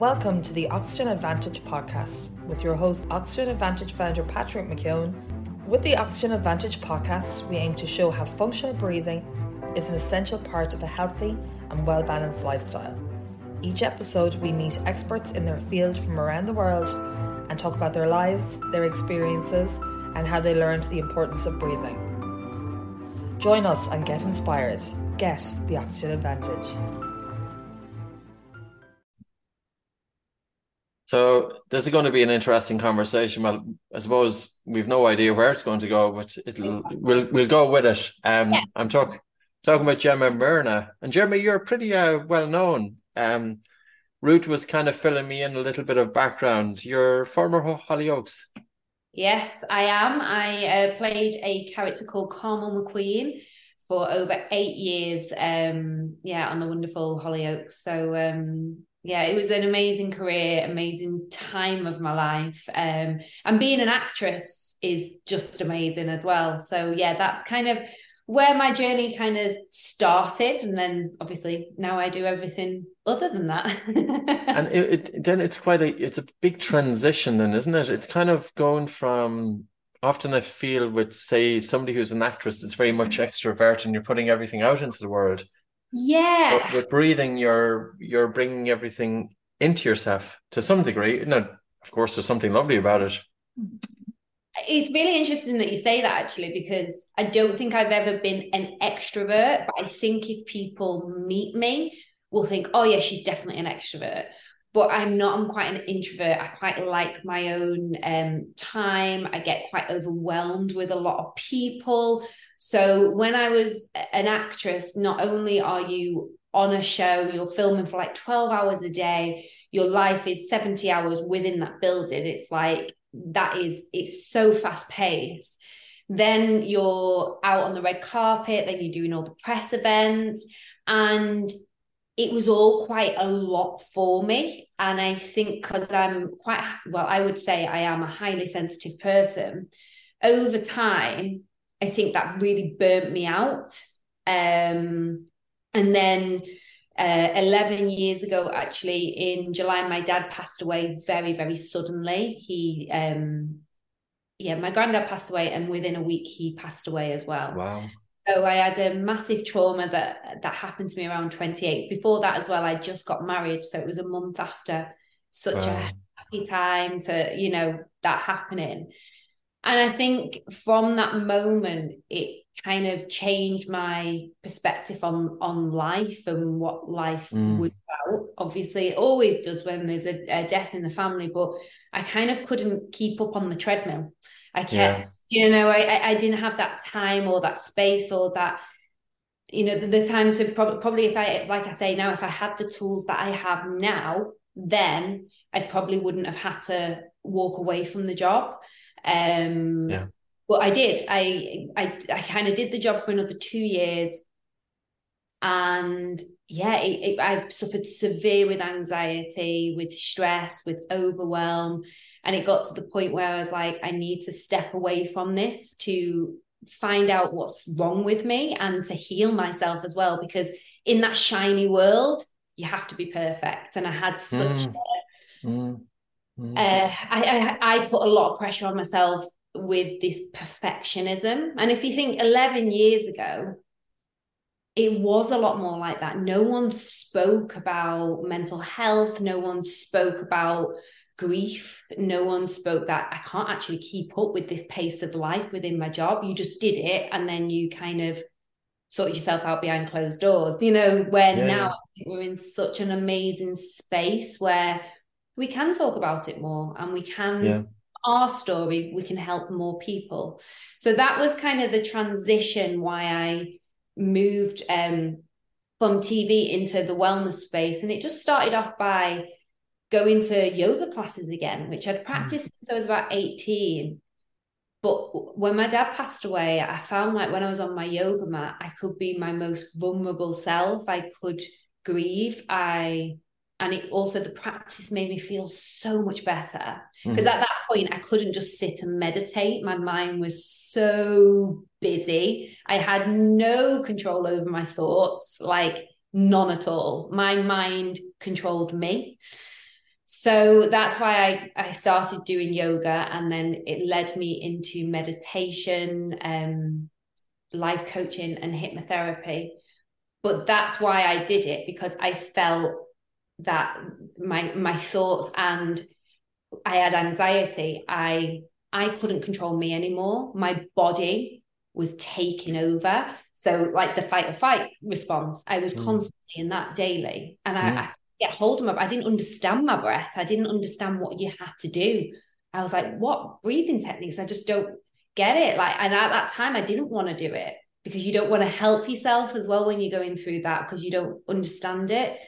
Welcome to the Oxygen Advantage podcast with your host, Oxygen Advantage founder Patrick McKeown. With the Oxygen Advantage podcast, we aim to show how functional breathing is an essential part of a healthy and well balanced lifestyle. Each episode, we meet experts in their field from around the world and talk about their lives, their experiences, and how they learned the importance of breathing. Join us and get inspired. Get the Oxygen Advantage. So this is going to be an interesting conversation. Well, I suppose we've no idea where it's going to go, but it'll we'll we'll go with it. Um, yeah. I'm talking talking about Gemma Merna, and Gemma, you're pretty uh, well known. Um, Ruth was kind of filling me in a little bit of background. You're former Hollyoaks. Yes, I am. I uh, played a character called Carmel McQueen for over eight years. Um, yeah, on the wonderful Hollyoaks. So um, yeah, it was an amazing career, amazing time of my life. Um, and being an actress is just amazing as well. So yeah, that's kind of where my journey kind of started, and then obviously now I do everything other than that. and it, it, then it's quite a it's a big transition, then, isn't it? It's kind of going from often I feel with say somebody who's an actress, it's very much extrovert, and you're putting everything out into the world yeah. But with breathing, you're you're bringing everything into yourself to some degree. Now, of course, there's something lovely about it. It's really interesting that you say that actually, because I don't think I've ever been an extrovert, but I think if people meet me, will think, oh yeah, she's definitely an extrovert but I'm not, I'm quite an introvert. I quite like my own um, time. I get quite overwhelmed with a lot of people. So when I was an actress, not only are you on a show, you're filming for like 12 hours a day, your life is 70 hours within that building. It's like, that is, it's so fast paced. Then you're out on the red carpet, then you're doing all the press events. And it was all quite a lot for me. And I think because I'm quite, well, I would say I am a highly sensitive person, over time, I think that really burnt me out. Um, and then uh, 11 years ago, actually, in July, my dad passed away very, very suddenly. He, um, yeah, my granddad passed away, and within a week, he passed away as well. Wow. So I had a massive trauma that that happened to me around 28. Before that as well, I just got married, so it was a month after such wow. a happy time to you know that happening. And I think from that moment, it kind of changed my perspective on on life and what life mm. was about. Obviously, it always does when there's a, a, death in the family, but I kind of couldn't keep up on the treadmill. I kept yeah you know I, I didn't have that time or that space or that you know the, the time to pro- probably if i like i say now if i had the tools that i have now then i probably wouldn't have had to walk away from the job um yeah but i did i i, I kind of did the job for another two years and yeah it, it, i suffered severe with anxiety with stress with overwhelm and it got to the point where I was like, I need to step away from this to find out what's wrong with me and to heal myself as well. Because in that shiny world, you have to be perfect. And I had such mm. a, mm. Mm. Uh, I, I, I put a lot of pressure on myself with this perfectionism. And if you think 11 years ago, it was a lot more like that. No one spoke about mental health. No one spoke about grief. No one spoke that I can't actually keep up with this pace of life within my job. You just did it and then you kind of sorted yourself out behind closed doors, you know, where yeah, now yeah. we're in such an amazing space where we can talk about it more and we can yeah. our story we can help more people so that was kind of the transition why i moved um, from tv into the wellness space and it just started off by going to yoga classes again, which I'd practiced mm. since I was about 18. But when my dad passed away, I found like when I was on my yoga mat, I could be my most vulnerable self. I could grieve. I and it also the practice made me feel so much better because mm. at that point I couldn't just sit and meditate. My mind was so busy. I had no control over my thoughts, like none at all. My mind controlled me. so that's why I, I started doing yoga and then it led me into meditation um, life coaching and hypnotherapy but that's why i did it because i felt that my my thoughts and i had anxiety i i couldn't control me anymore my body was taking over so like the fight or fight response i was mm. constantly in that daily and I, mm. I get hold of my I didn't understand my breath. I didn't understand what you had to do. I was like, what breathing techniques? I just don't get it. Like, and at that time I didn't want to do it because you don't want to help yourself as well when you're going through that because you don't understand it.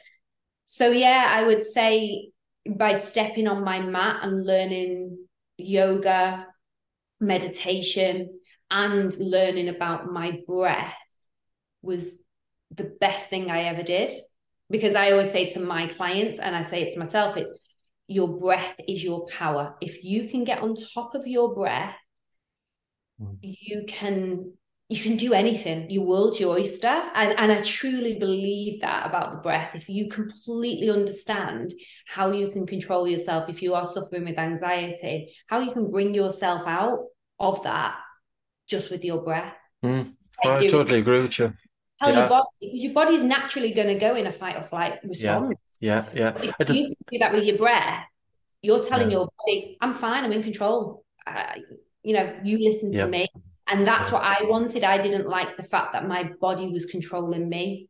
So yeah, I would say by stepping on my mat and learning yoga, meditation, and learning about my breath was the best thing I ever did because I always say to my clients and I say it to myself, it's your breath is your power. If you can get on top of your breath, mm. you can you can do anything. Your world's your oyster. And, and I truly believe that about the breath. If you completely understand how you can control yourself, if you are suffering with anxiety, how you can bring yourself out of that just with your breath. Mm. I totally agree with you tell yeah. your body because your body's naturally going to go in a fight or flight response. Yeah, yeah. yeah. If just... you do that with your breath, you're telling yeah. your body, "I'm fine. I'm in control." Uh, you know, you listen to me, and that's what I wanted. I didn't like the fact that my body was controlling me.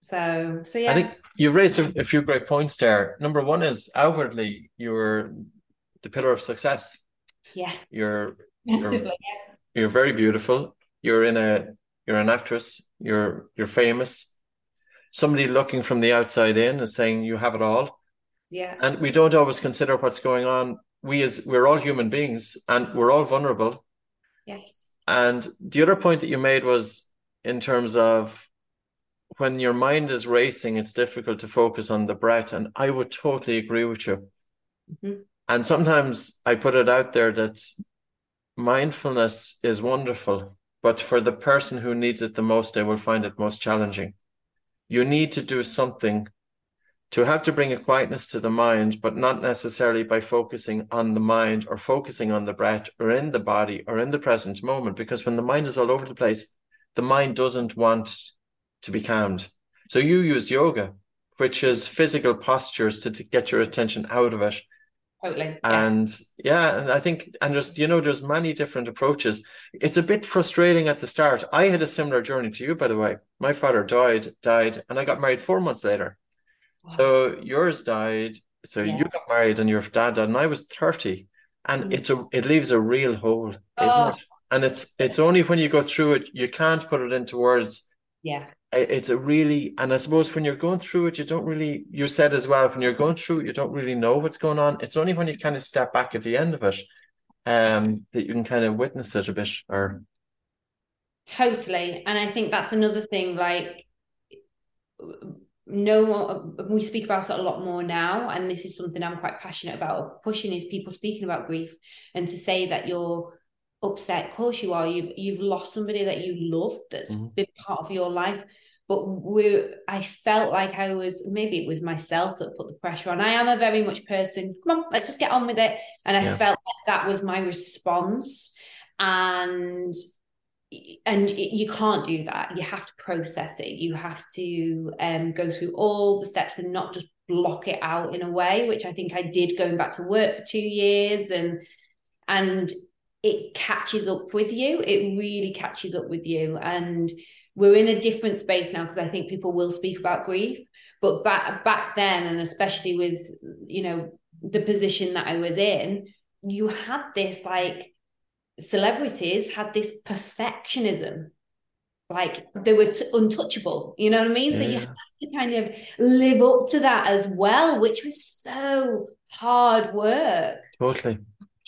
So, so yeah. I think you raised a, a few great points there. Number one is outwardly, you're the pillar of success. Yeah. You're Massively, you're, yeah. you're very beautiful. You're in a you're an actress, you're you're famous. Somebody looking from the outside in is saying you have it all. Yeah. And we don't always consider what's going on. We as we're all human beings and we're all vulnerable. Yes. And the other point that you made was in terms of when your mind is racing, it's difficult to focus on the breath. And I would totally agree with you. Mm-hmm. And sometimes I put it out there that mindfulness is wonderful, but for the person who needs it the most, they will find it most challenging. You need to do something to have to bring a quietness to the mind, but not necessarily by focusing on the mind or focusing on the breath or in the body or in the present moment. Because when the mind is all over the place, the mind doesn't want to be calmed. So you use yoga, which is physical postures to, to get your attention out of it Totally. And yeah. yeah, and I think, and there's, you know, there's many different approaches. It's a bit frustrating at the start. I had a similar journey to you, by the way. My father died, died, and I got married four months later. Wow. So yours died. So yeah. you got married and your dad died, and I was 30. And mm-hmm. it's a, it leaves a real hole, isn't oh. it? And it's, it's only when you go through it, you can't put it into words. Yeah it's a really and i suppose when you're going through it you don't really you said as well when you're going through it you don't really know what's going on it's only when you kind of step back at the end of it um that you can kind of witness it a bit or totally and i think that's another thing like no we speak about it a lot more now and this is something i'm quite passionate about pushing is people speaking about grief and to say that you're upset of course you are you've you've lost somebody that you love that's mm-hmm. been part of your life but we I felt like I was maybe it was myself that put the pressure on. I am a very much person, come on, let's just get on with it. And I yeah. felt like that was my response. And and you can't do that. You have to process it. You have to um, go through all the steps and not just block it out in a way, which I think I did going back to work for two years and and it catches up with you. It really catches up with you. And we're in a different space now because I think people will speak about grief. But back back then, and especially with you know the position that I was in, you had this like celebrities had this perfectionism. Like they were t- untouchable. You know what i mean? Yeah. so you had to kind of live up to that as well which was so hard work. Totally.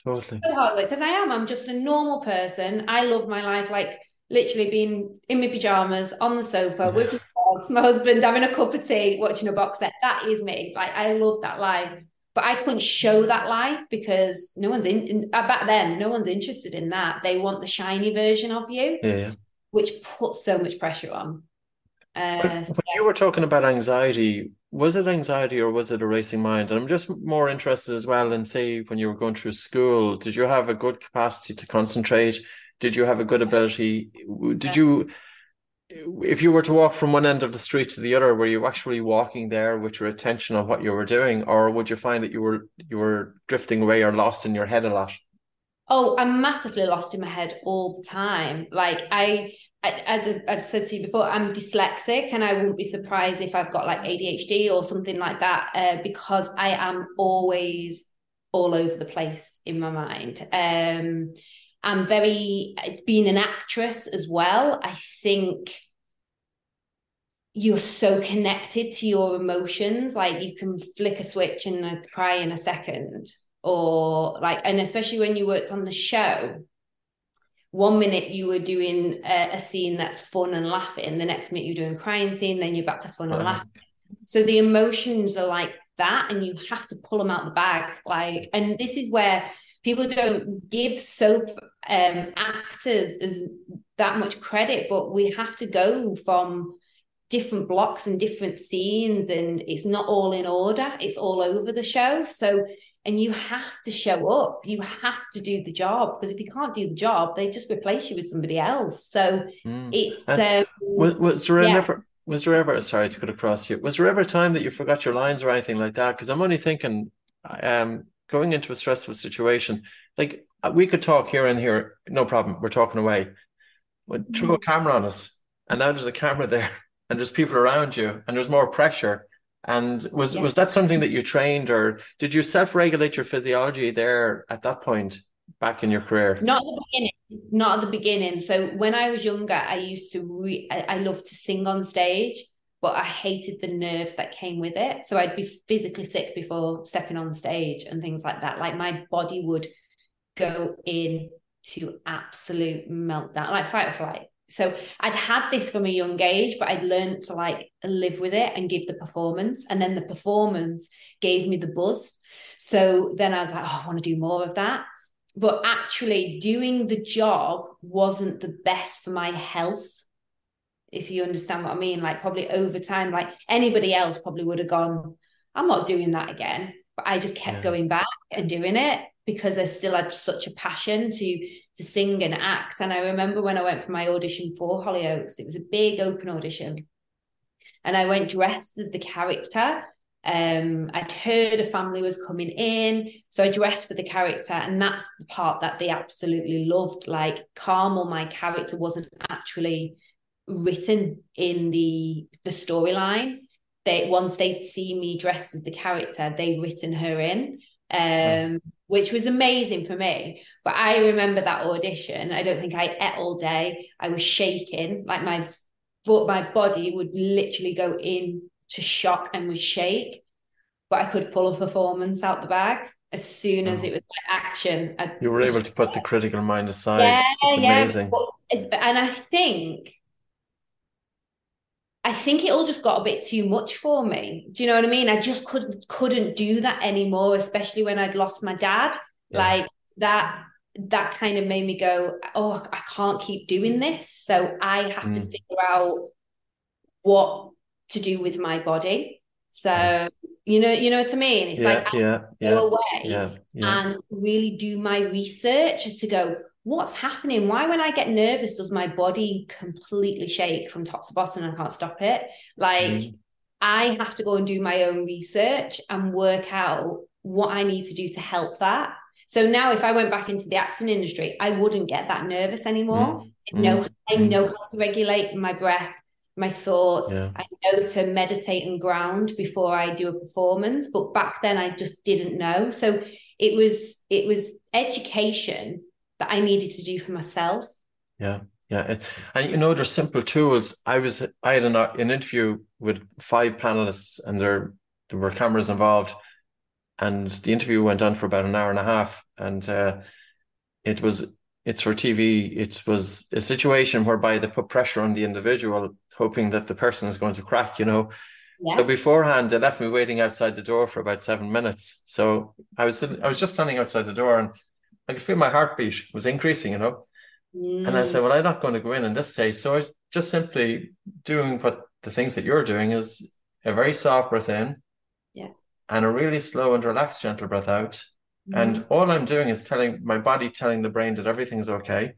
Totally. So hard work. Because i am i'm just a normal person. I love my life like literally being in my pajamas on the sofa with my dogs, my husband having a cup of tea, watching a box set. That is me. Like I love that life. But I couldn't show that life because no one's in, in uh, back then, no one's interested in that. They want the shiny version of you, yeah. which puts so much pressure on. Uh, when, so, when you were talking about anxiety, was it anxiety or was it a racing mind? And I'm just more interested as well in say when you were going through school, did you have a good capacity to concentrate? Did you have a good ability? Did you if you were to walk from one end of the street to the other, were you actually walking there with your attention on what you were doing, or would you find that you were you were drifting away or lost in your head a lot? Oh, I'm massively lost in my head all the time. Like I, as I've said to you before, I'm dyslexic, and I wouldn't be surprised if I've got like ADHD or something like that, uh, because I am always all over the place in my mind. Um, I'm very being an actress as well. I think you're so connected to your emotions. Like you can flick a switch and cry in a second, or like, and especially when you worked on the show. One minute you were doing a, a scene that's fun and laughing, the next minute you're doing a crying scene, then you're back to fun and laughing. So the emotions are like that, and you have to pull them out the bag. Like, and this is where people don't give soap um, actors as that much credit, but we have to go from different blocks and different scenes, and it's not all in order. It's all over the show. So, and you have to show up. You have to do the job because if you can't do the job, they just replace you with somebody else. So mm. it's um, was, was there yeah. ever was there ever sorry to cut across you? Was there ever a time that you forgot your lines or anything like that? Because I'm only thinking, um, going into a stressful situation, like uh, we could talk here and here, no problem. We're talking away. But throw a camera on us, and now there's a camera there, and there's people around you, and there's more pressure. And was yeah. was that something that you trained, or did you self regulate your physiology there at that point back in your career? Not at the beginning. Not at the beginning. So when I was younger, I used to re- I, I loved to sing on stage but I hated the nerves that came with it. So I'd be physically sick before stepping on stage and things like that. Like my body would go in to absolute meltdown, like fight or flight. So I'd had this from a young age, but I'd learned to like live with it and give the performance. And then the performance gave me the buzz. So then I was like, oh, I want to do more of that. But actually, doing the job wasn't the best for my health if you understand what I mean. Like probably over time, like anybody else probably would have gone, I'm not doing that again. But I just kept yeah. going back and doing it because I still had such a passion to to sing and act. And I remember when I went for my audition for Hollyoaks, it was a big open audition. And I went dressed as the character. Um, I'd heard a family was coming in, so I dressed for the character, and that's the part that they absolutely loved. Like Carmel, my character wasn't actually written in the the storyline. They once they'd see me dressed as the character, they'd written her in, um, which was amazing for me. But I remember that audition. I don't think I ate all day. I was shaking, like my my body would literally go in to shock and would shake. But I could pull a performance out the bag as soon as oh. it was like action. I'd you were able to put the critical mind aside. Yeah, it's amazing. Yeah. And I think I think it all just got a bit too much for me. Do you know what I mean? I just couldn't couldn't do that anymore, especially when I'd lost my dad. Yeah. Like that that kind of made me go, oh, I can't keep doing this. So I have mm. to figure out what to do with my body. So you know, you know what I mean? It's yeah, like I yeah, go away and really do my research to go, what's happening? Why, when I get nervous, does my body completely shake from top to bottom and I can't stop it? Like, mm. I have to go and do my own research and work out what I need to do to help that. So now, if I went back into the acting industry, I wouldn't get that nervous anymore. Mm. I know, mm. I know how to regulate my breath, my thoughts. Yeah. I know to meditate and ground before I do a performance. But back then, I just didn't know. So it was it was education that I needed to do for myself. Yeah. Yeah, and you know, there's simple tools. I was I had an, an interview with five panelists, and there there were cameras involved, and the interview went on for about an hour and a half, and uh, it was it's for TV. It was a situation whereby they put pressure on the individual, hoping that the person is going to crack. You know, yeah. so beforehand they left me waiting outside the door for about seven minutes. So I was I was just standing outside the door, and I could feel my heartbeat was increasing, you know. Mm. And I said, mm. Well, I'm not going to go in in this stage. So I was just simply doing what the things that you're doing is a very soft breath in. Yeah. And a really slow and relaxed, gentle breath out. Mhm. And all I'm doing is telling my body, telling the brain that everything's okay.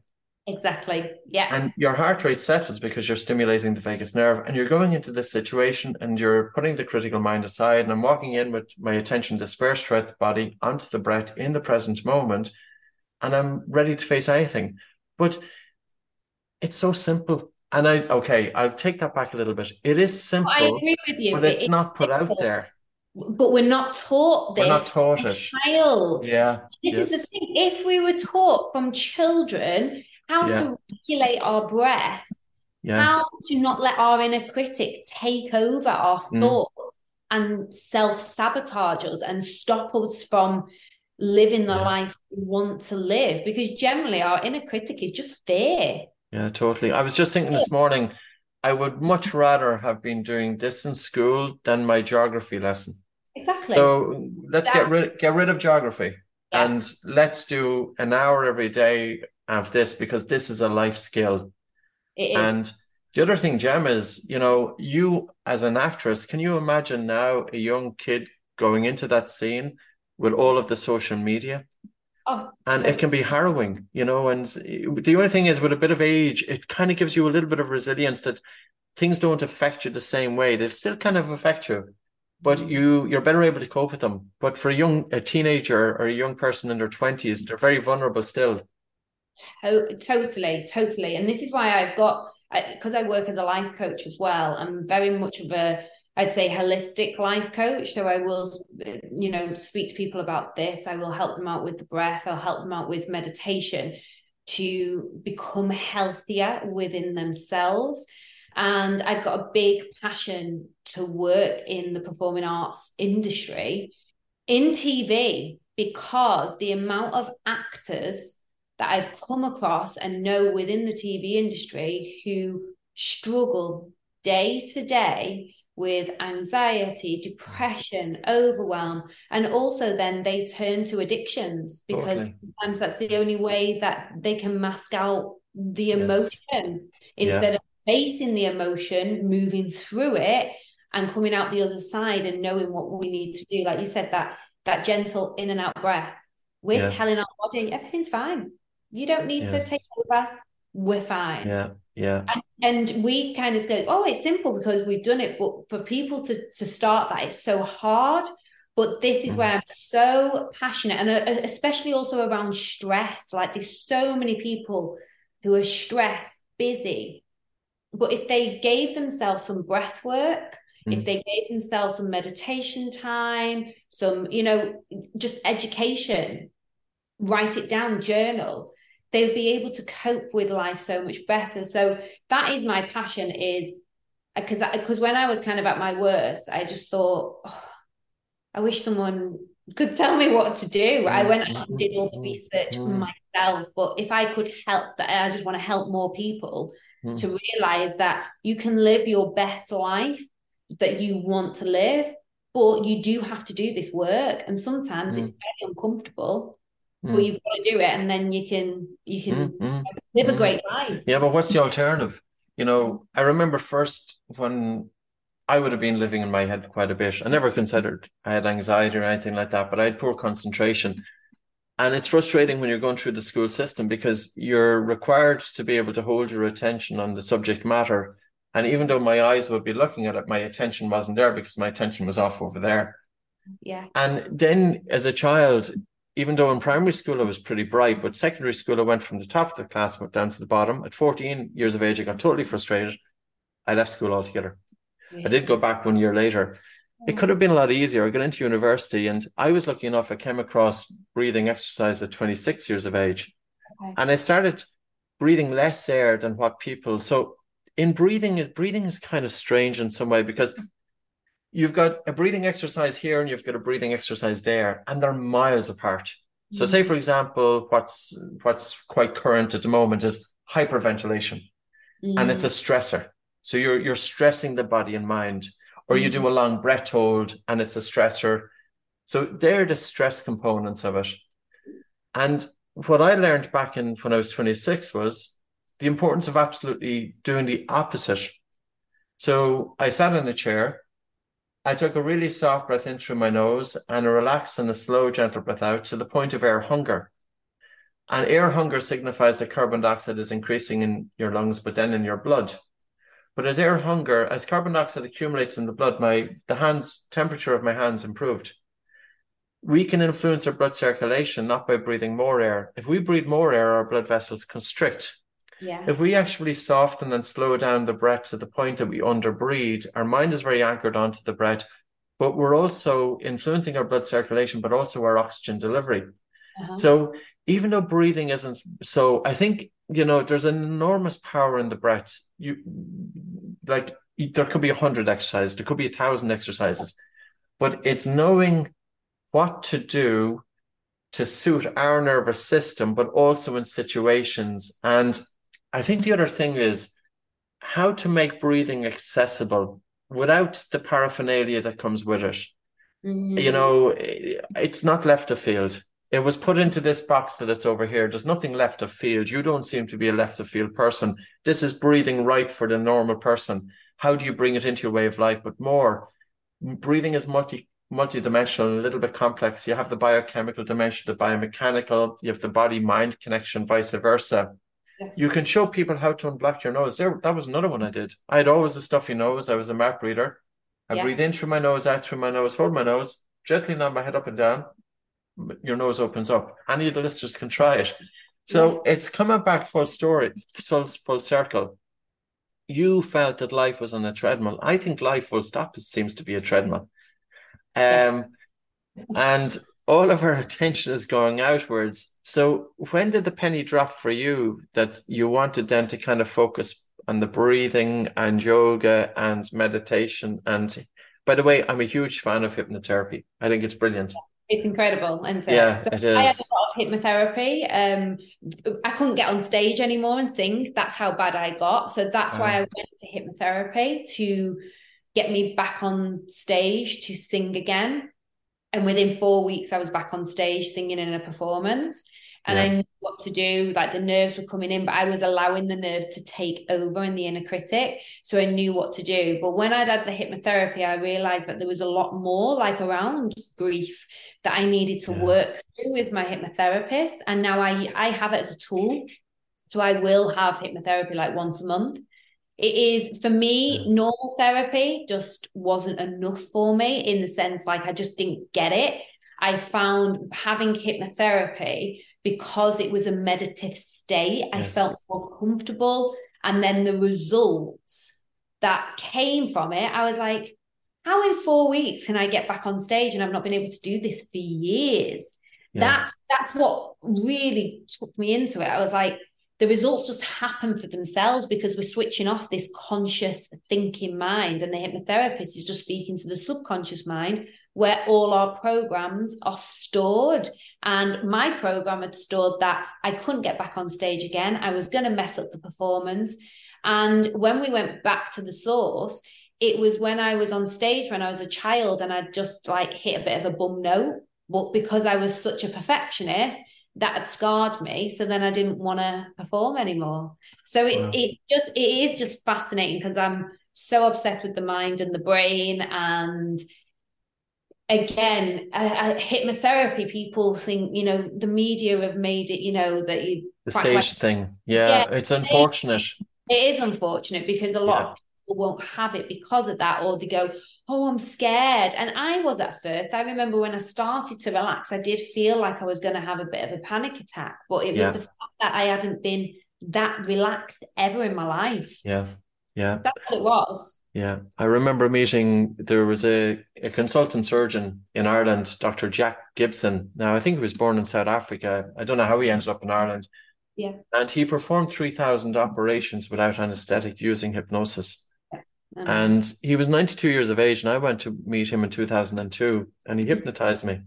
exactly. Yeah. And your heart rate settles because you're stimulating the vagus nerve and you're going into this situation and you're putting the critical mind aside. And I'm walking in with my attention dispersed throughout the body onto the breath in the present moment. And I'm ready to face anything. But it's so simple. And I, okay, I'll take that back a little bit. It is simple, I agree with you. but It it's not put out there. But we're not taught this. We're not taught it. Child. Yeah. This is the thing. If we were taught from children how Yeah. to regulate our breath, Yeah. how to not let our inner critic take over our Mm. thoughts and self-sabotage us and stop us from living the Yeah. life we want to live. Because generally our inner critic is just fear. Yeah, totally. I was just thinking this morning, I would much rather have been doing this in school than my geography lesson. Exactly. So let's get rid get rid of geography Yeah. and let's do an hour every day of this because this is a life skill. it is. And the other thing, Jem, is, you know, you as an actress, can you imagine now a young kid going into that scene with all of the social media? oh, And it can be harrowing, you know. And the only thing is, with a bit of age, it kind of gives you a little bit of resilience that things don't affect you the same way. They still kind of affect you, but mm-hmm. you you're better able to cope with them. But for a young a teenager or a young person in their twenties, they're very vulnerable still. To- totally, totally. And this is why I've got, because I, work as a life coach as well, I'm very much of a, I'd say, holistic life coach. So I will, you know, speak to people about this. I will help them out with the breath, I'll help them out with meditation to become healthier within themselves. And I've got a big passion to work in the performing arts industry in TV because the amount of actors that I've come across and know within the TV industry who struggle day to day with anxiety, depression, overwhelm, and also then they turn to addictions because Totally. sometimes that's the only way that they can mask out the Yes. emotion Yeah. instead of facing the emotion, moving through it, and coming out the other side and knowing what we need to do. Like you said, that that gentle in and out breath. We're Yeah. telling our body everything's fine. You don't need Yes. to take over. We're fine. Yeah, yeah, And we kind of go, oh, it's simple because we've done it. But for people to to start that, it's so hard. But this is Mhm. where I'm so passionate, and uh, especially also around stress. Like there's so many people who are stressed, busy, but if they gave themselves some breath work, if Mm. they gave themselves some meditation time, some, you know, just education, write it down, journal, they would be able to cope with life so much better. So that is my passion is uh, because because when I was kind of at my worst, I just thought, oh, I wish someone could tell me what to do. I mm, went out and mm, did all the mm, research for Mm. myself, but if I could help that, I just want to help more people Mm. to realize that you can live your best life that you want to live, but you do have to do this work, and sometimes it's very uncomfortable. But Mm. you've got to do it, and then you can you can Mm, mm. live a mm. great life. Yeah, but what's the alternative? You know, I remember first when I would have been living in my head quite a bit. I never considered I had anxiety or anything like that, but I had poor concentration. And it's frustrating when you're going through the school system because you're required to be able to hold your attention on the subject matter. And even though my eyes would be looking at it, my attention wasn't there because my attention was off over there. Yeah, And then as a child, even though in primary school I was pretty bright, but secondary school I went from the top of the class went down to the bottom. At 14 years of age, I got totally frustrated. I left school altogether. I did go back one year later. It could have been a lot easier. I got into university and I was lucky enough, I came across breathing exercise at 26 years of age. Okay. And I started breathing less air than what people. So in breathing, breathing is kind of strange in some way because you've got a breathing exercise here and you've got a breathing exercise there, and they're miles apart. So say, for mm. example, what's what's quite current at the moment is hyperventilation and it's a mm. stressor. So you're you're stressing the body and mind, or you do mm. a long breath hold and it's a stressor. So they're the stress components of it. And what I learned back in when I was 26 was the importance of absolutely doing the opposite. So I sat in a chair I took a really soft breath in through my nose and a relaxed and a slow, gentle breath out to the point of air hunger. And air hunger signifies that carbon dioxide is increasing in your lungs, but then in your blood. But as air hunger, as carbon dioxide accumulates in the blood, my the hands temperature of my hands improved. We can influence our blood circulation not by breathing more air. If we breathe more air, our blood vessels constrict. Yeah. If we actually soften and slow down the breath to the point that we underbreathe, our mind is very anchored onto the breath, but we're also influencing our blood circulation, but also our oxygen delivery. Uh-huh. So even though breathing isn't so, I think you know there's an enormous power in the breath. You like there could be a hundred exercises, there could be a thousand exercises, but it's knowing what to do to suit our nervous system, but also in situations. And I think the other thing is how to make breathing accessible without the paraphernalia that comes with it. Mm-hmm. You know, it's not left of field. It was put into this box that it's over here. There's nothing left of field. You don't seem to be a left of field person. This is breathing right for the normal person. How do you bring it into your way of life? But more, breathing is multi multidimensional and a little bit complex. You have the biochemical dimension, the biomechanical, you have the body mind connection, vice versa. Yes. You can show people how to unblock your nose. There, that was another one I did. I had always a stuffy nose. I was a mouth breather. I yeah. breathe in through my nose, out through my nose, hold my nose, gently nod my head up and down. Your nose opens up. Any of the listeners can try it. So yeah. it's coming back full story, full, full circle. You felt that life was on a treadmill. I think life will stop It seems to be a treadmill. Um, and all of our attention is going outwards. So when did the penny drop for you that you wanted then to kind of focus on the breathing and yoga and meditation? And by the way, I'm a huge fan of hypnotherapy. I think it's brilliant. It's incredible, and yeah, so it is. I had a lot of hypnotherapy. Um, I couldn't get on stage anymore and sing. That's how bad I got. So that's why I went to hypnotherapy to get me back on stage to sing again. And within four weeks, I was back on stage singing in a performance. And yeah. I knew what to do. Like the nerves were coming in, but I was allowing the nerves to take over in the inner critic. So I knew what to do. But when I'd had the hypnotherapy, I realized that there was a lot more like around grief that I needed to yeah. work through with my hypnotherapist. And now I I have it as a tool. So I will have hypnotherapy like once a month it is for me normal therapy just wasn't enough for me in the sense like i just didn't get it. I found having hypnotherapy because it was a meditative state yes. i felt more comfortable. And then the results that came from it i was like how in four weeks can i get back on stage and i've not been able to do this for years? Yeah. that's that's what really took me into it. I was like the results just happen for themselves because we're switching off this conscious thinking mind. And the hypnotherapist is just speaking to the subconscious mind where all our programs are stored. And my program had stored that i couldn't get back on stage again. I was going to mess up the performance. And when we went back to the source it was when i was on stage when i was a child and i just like hit a bit of a bum note. But because i was such a perfectionist that had scarred me. So then I didn't want to perform anymore. So it's wow. it's just it is just fascinating because I'm so obsessed with the mind and the brain and again uh, hypnotherapy people think you know the media have made it you know that you the stage like, thing yeah, yeah, it's unfortunate it is unfortunate because a lot yeah. of won't have it because of that or they go oh, I'm scared. And I was at first. I remember when I started to relax, I did feel like I was going to have a bit of a panic attack, but it was yeah. the fact that I hadn't been that relaxed ever in my life. Yeah. Yeah. That's what it was. Yeah. I remember meeting, there was a, a consultant surgeon in Ireland, Dr. Jack Gibson. Now, I think he was born in South Africa. I don't know how he ended up in Ireland. Yeah. And he performed 3,000 operations without anesthetic using hypnosis. And he was 92 years of age, and I went to meet him in 2002, and he mm-hmm. hypnotized me.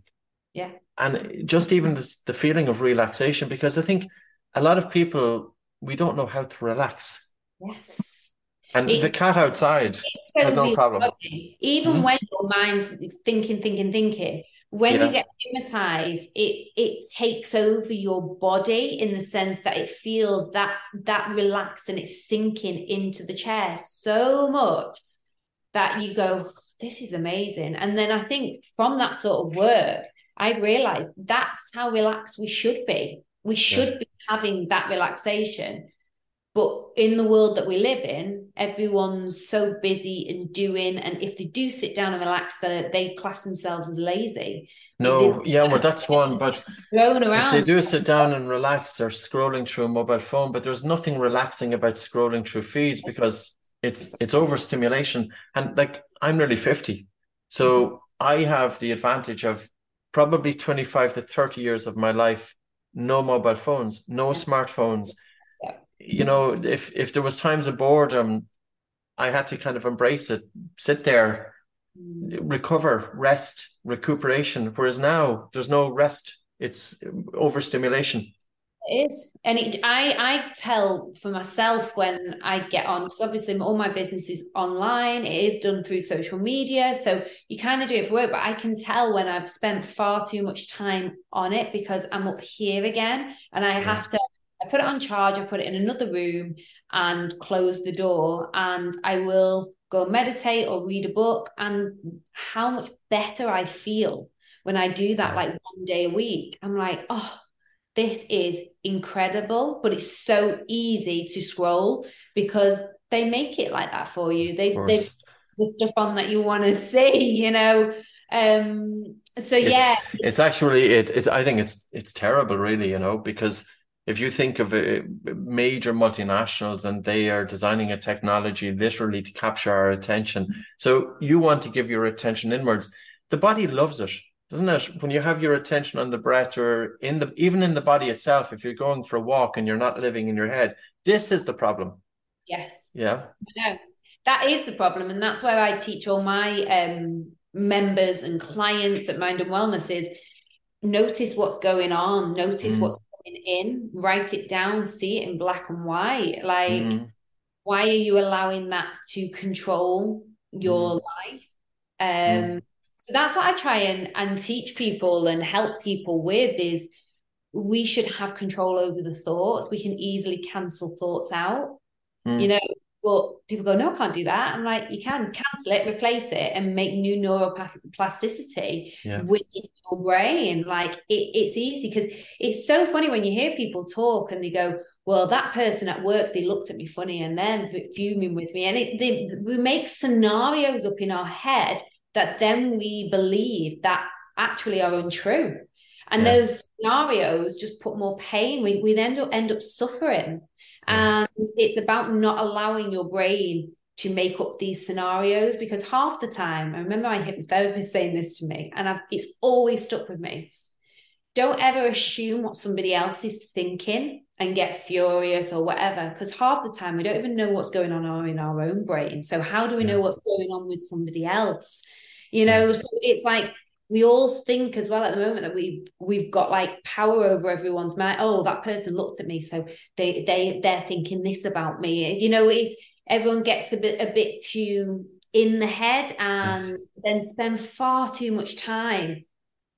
Yeah. And just even this, the feeling of relaxation, because I think a lot of people, we don't know how to relax. Yes. And it, the cat outside has no problem. Even mm-hmm. when your mind's thinking, thinking, thinking, when yeah. you get hypnotized it it takes over your body in the sense that it feels that that relaxed and it's sinking into the chair so much that you go, this is amazing. And then I think from that sort of work, I realized that's how relaxed we should be. We should yeah. be having that relaxation. But in the world that we live in, everyone's so busy and doing. And if they do sit down and relax, they, they class themselves as lazy. No, yeah, well, that's one. But if they do sit down and relax, they're scrolling through a mobile phone. But there's nothing relaxing about scrolling through feeds because it's it's overstimulation. And like I'm nearly fifty, so mm-hmm. I have the advantage of probably twenty five to thirty years of my life no mobile phones, no smartphones you know, if if there was times of boredom, I had to kind of embrace it, sit there, recover, rest, recuperation. Whereas now there's no rest; it's overstimulation. It is, and it, I I tell for myself when I get on because obviously all my business is online. It is done through social media, so you kind of do it for work. But I can tell when I've spent far too much time on it because I'm up here again, and I have to I put it on charge, I put it in another room and close the door, and I will go meditate or read a book. And how much better I feel when I do that, like one day a week. I'm like, oh, this is incredible, but it's so easy to scroll because they make it like that for you. They, they the stuff on that you want to see, you know. Um, so yeah, it's, it's actually it, it's I think it's it's terrible, really, you know, because if you think of a major multinationals and they are designing a technology literally to capture our attention. So you want to give your attention inwards. The body loves it, doesn't it? When you have your attention on the breath or in the even in the body itself, if you're going for a walk and you're not living in your head, this is the problem. Yes. Yeah. No, that is the problem. And that's where I teach all my um, members and clients at Mind and Wellness is notice what's going on, notice mm. what's in, write it down, see it in black and white. Like, mm. why are you allowing that to control your mm. life? Um, mm. so that's what I try and and teach people and help people with is we should have control over the thoughts. We can easily cancel thoughts out. You mm. know, but people go, no, I can't do that. I'm like, you can cancel it, replace it, and make new neuroplasticity yeah. within your brain. Like it, it's easy because it's so funny when you hear people talk and they go, well, that person at work, they looked at me funny and then fuming with me. And it, they, we make scenarios up in our head that then we believe that actually are untrue. And yeah. those scenarios just put more pain. We, we then end up, end up suffering and um, it's about not allowing your brain to make up these scenarios because half the time, I remember my hypnotherapist saying this to me, and I've, it's always stuck with me. Don't ever assume what somebody else is thinking and get furious or whatever, because half the time we don't even know what's going on in our own brain. So, how do we know what's going on with somebody else? You know, so it's like we all think as well at the moment that we we've got like power over everyone's mind. Oh, that person looked at me, so they they they're thinking this about me. You know, it's everyone gets a bit a bit too in the head and yes. then spend far too much time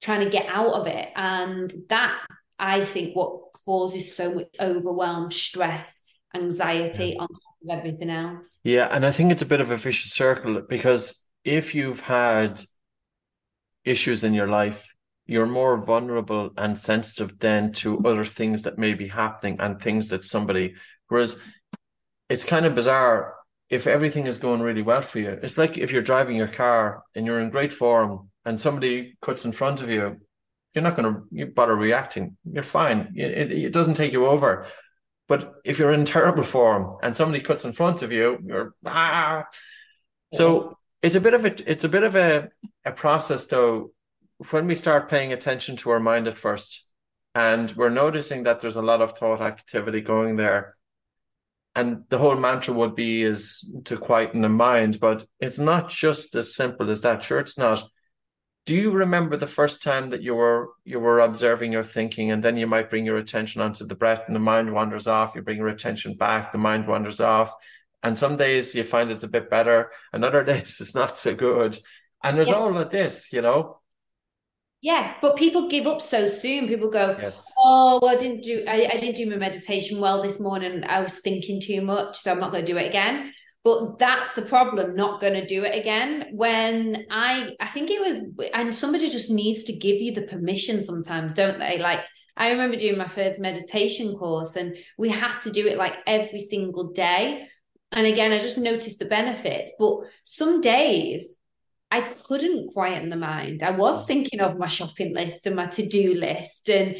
trying to get out of it. And that I think what causes so much overwhelm, stress, anxiety yeah. on top of everything else. Yeah, and I think it's a bit of a vicious circle because if you've had issues in your life, you're more vulnerable and sensitive then to other things that may be happening and things that somebody, whereas it's kind of bizarre if everything is going really well for you. It's like if you're driving your car and you're in great form and somebody cuts in front of you, you're not going to bother reacting. You're fine. It, it, doesn't take you over. But if you're in terrible form and somebody cuts in front of you, you're ah. So it's a bit of a it's a bit of a, a process though when we start paying attention to our mind at first and we're noticing that there's a lot of thought activity going there and the whole mantra would be is to quieten the mind but it's not just as simple as that. Sure it's not. Do you remember the first time that you were you were observing your thinking and then you might bring your attention onto the breath and the mind wanders off you bring your attention back the mind wanders off and some days you find it's a bit better, and other days it's not so good. And there's yes. all of this, you know. Yeah, but people give up so soon. People go, yes. "Oh, well, I didn't do I, I didn't do my meditation well this morning. I was thinking too much, so I'm not going to do it again." but that's the problem not going to do it again when i i think it was and somebody just needs to give you the permission sometimes don't they like i remember doing my first meditation course and we had to do it like every single day and again i just noticed the benefits but some days i couldn't quieten the mind i was thinking of my shopping list and my to-do list and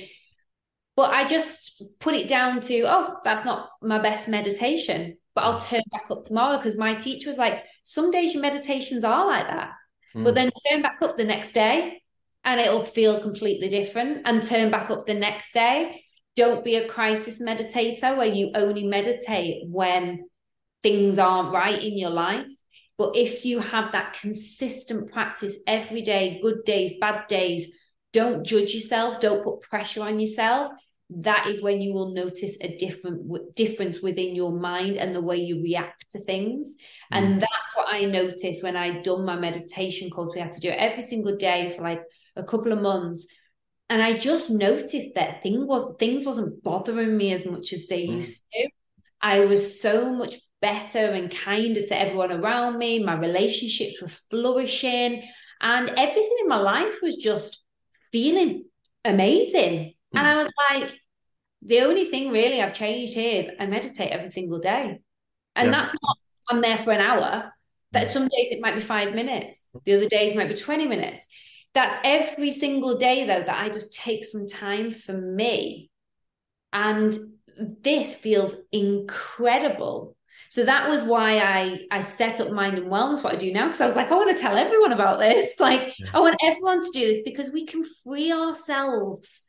but i just put it down to oh that's not my best meditation but I'll turn back up tomorrow because my teacher was like, some days your meditations are like that. Mm. But then turn back up the next day and it'll feel completely different and turn back up the next day. Don't be a crisis meditator where you only meditate when things aren't right in your life. But if you have that consistent practice every day, good days, bad days, don't judge yourself, don't put pressure on yourself that is when you will notice a different w- difference within your mind and the way you react to things mm. and that's what i noticed when i done my meditation course we had to do it every single day for like a couple of months and i just noticed that thing was things wasn't bothering me as much as they mm. used to i was so much better and kinder to everyone around me my relationships were flourishing and everything in my life was just feeling amazing and I was like, the only thing really I've changed here is I meditate every single day. And yeah. that's not I'm there for an hour. That some days it might be five minutes, the other days might be 20 minutes. That's every single day though that I just take some time for me. And this feels incredible. So that was why I I set up mind and wellness what I do now because I was like I want to tell everyone about this. Like yeah. I want everyone to do this because we can free ourselves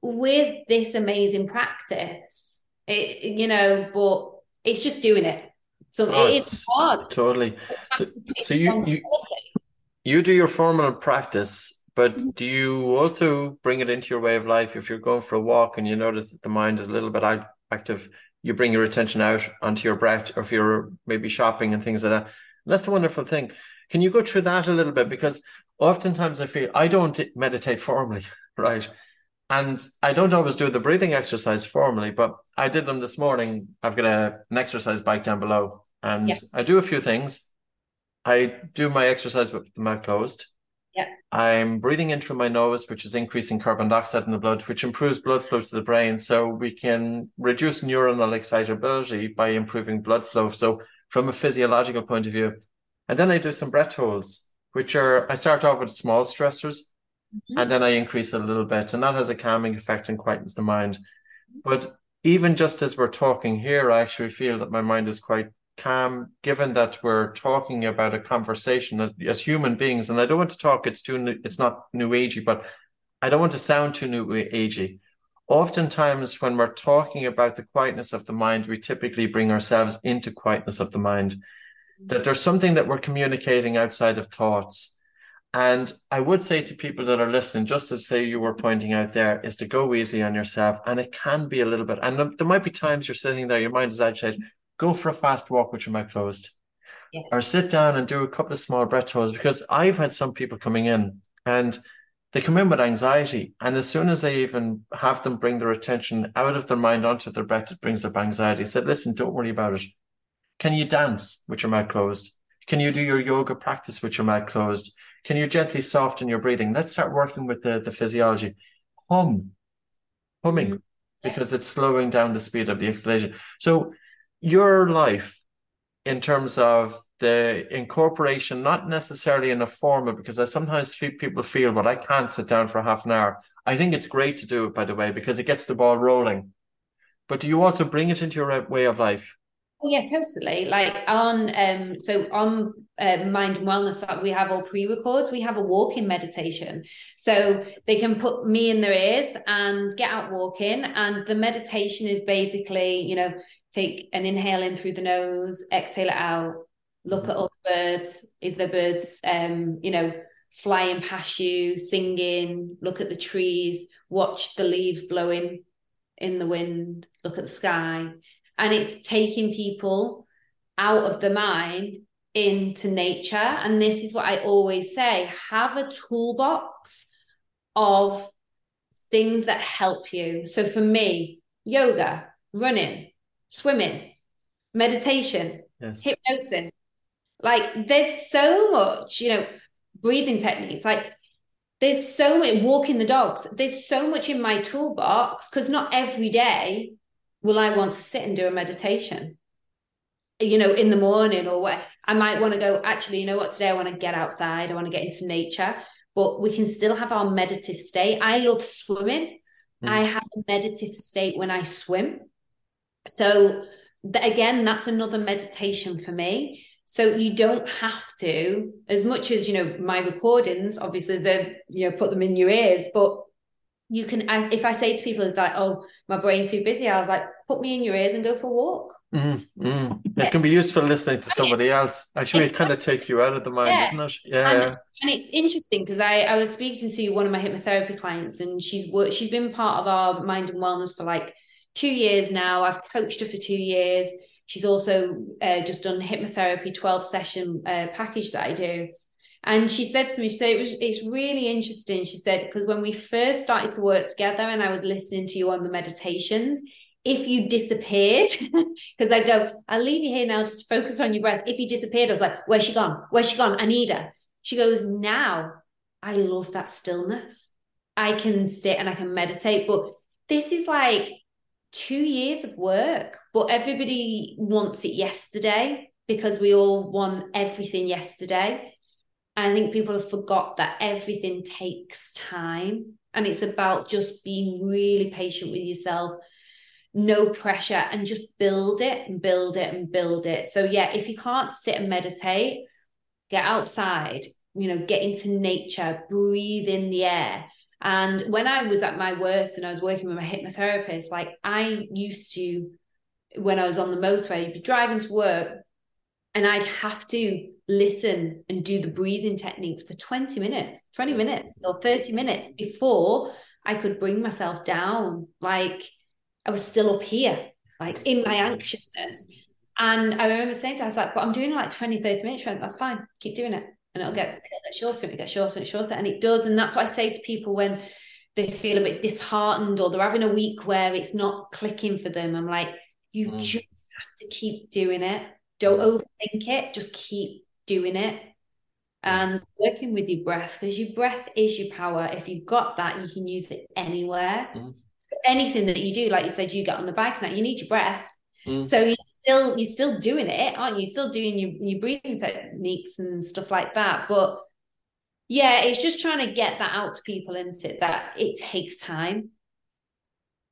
with this amazing practice, it, you know, but it's just doing it. So oh, it is hard. Totally. So, so you, you you do your formal practice, but mm-hmm. do you also bring it into your way of life? If you're going for a walk and you notice that the mind is a little bit active, you bring your attention out onto your breath, or if you're maybe shopping and things like that. And that's the wonderful thing. Can you go through that a little bit? Because oftentimes I feel I don't meditate formally, right? And I don't always do the breathing exercise formally, but I did them this morning. I've got a, an exercise bike down below, and yeah. I do a few things. I do my exercise with the mouth closed. Yeah. I'm breathing in through my nose, which is increasing carbon dioxide in the blood, which improves blood flow to the brain. So we can reduce neuronal excitability by improving blood flow. So from a physiological point of view. And then I do some breath holds, which are I start off with small stressors Mm-hmm. And then I increase it a little bit. And that has a calming effect and quietens the mind. But even just as we're talking here, I actually feel that my mind is quite calm, given that we're talking about a conversation as human beings. And I don't want to talk, it's too it's not new agey, but I don't want to sound too new agey. Oftentimes, when we're talking about the quietness of the mind, we typically bring ourselves into quietness of the mind. That there's something that we're communicating outside of thoughts and I would say to people that are listening, just as say you were pointing out there, is to go easy on yourself. And it can be a little bit, and there might be times you're sitting there, your mind is agitated. Go for a fast walk with your mouth closed. Yes. Or sit down and do a couple of small breath holds because I've had some people coming in and they come in with anxiety. And as soon as I even have them bring their attention out of their mind onto their breath, it brings up anxiety. I said, listen, don't worry about it. Can you dance with your mouth closed? Can you do your yoga practice with your mouth closed? Can you gently soften your breathing? Let's start working with the, the physiology. Hum, humming, mm-hmm. because it's slowing down the speed of the exhalation. So, your life, in terms of the incorporation, not necessarily in a formal, because I sometimes people feel, but I can't sit down for half an hour. I think it's great to do it, by the way, because it gets the ball rolling. But do you also bring it into your way of life? Oh, yeah, totally. Like on um, so on uh, mind and wellness, we have all pre-records. We have a walking meditation, so they can put me in their ears and get out walking. And the meditation is basically, you know, take an inhale in through the nose, exhale it out. Look at all the birds. Is there birds? Um, you know, flying past you, singing. Look at the trees. Watch the leaves blowing in the wind. Look at the sky and it's taking people out of the mind into nature. And this is what I always say have a toolbox of things that help you. So for me, yoga, running, swimming, meditation, yes. hypnosis. Like there's so much, you know, breathing techniques. Like there's so much walking the dogs. There's so much in my toolbox because not every day will I want to sit and do a meditation. You know, in the morning or what I might want to go, actually, you know what, today I want to get outside, I want to get into nature, but we can still have our meditative state. I love swimming. Mm. I have a meditative state when I swim. So again, that's another meditation for me. So you don't have to, as much as you know, my recordings, obviously they you know, put them in your ears, but you can if I say to people that, oh, my brain's too busy, I was like, put me in your ears and go for a walk. Mm-hmm. It can be useful listening to somebody else. Actually, it kind of takes you out of the mind, yeah. isn't it? Yeah. And, and it's interesting because I, I was speaking to one of my hypnotherapy clients, and she's worked, she's been part of our mind and wellness for like two years now. I've coached her for two years. She's also uh, just done hypnotherapy 12 session uh, package that I do. And she said to me, she said it was it's really interesting. She said, because when we first started to work together and I was listening to you on the meditations, if you disappeared, because I go, I'll leave you here now just focus on your breath. If you disappeared, I was like, Where's she gone? Where's she gone? I need her. She goes, Now I love that stillness. I can sit and I can meditate. But this is like two years of work, but everybody wants it yesterday because we all want everything yesterday. I think people have forgot that everything takes time and it's about just being really patient with yourself, no pressure, and just build it and build it and build it. So, yeah, if you can't sit and meditate, get outside, you know, get into nature, breathe in the air. And when I was at my worst and I was working with my hypnotherapist, like I used to, when I was on the motorway, I'd be driving to work and I'd have to listen and do the breathing techniques for 20 minutes, 20 minutes or 30 minutes before I could bring myself down. Like I was still up here, like in my anxiousness. And I remember saying to her, I was like, but I'm doing like 20, 30 minutes, that's fine. Keep doing it. And it'll get, it'll get shorter, it'll get shorter and shorter. And it does. And that's what I say to people when they feel a bit disheartened or they're having a week where it's not clicking for them. I'm like, you mm. just have to keep doing it. Don't overthink it. Just keep doing it and working with your breath because your breath is your power. If you've got that, you can use it anywhere. Mm. So anything that you do, like you said, you get on the bike now, you need your breath. Mm. So you're still you're still doing it, aren't you? You're still doing your, your breathing techniques and stuff like that. But yeah, it's just trying to get that out to people, and it? That it takes time.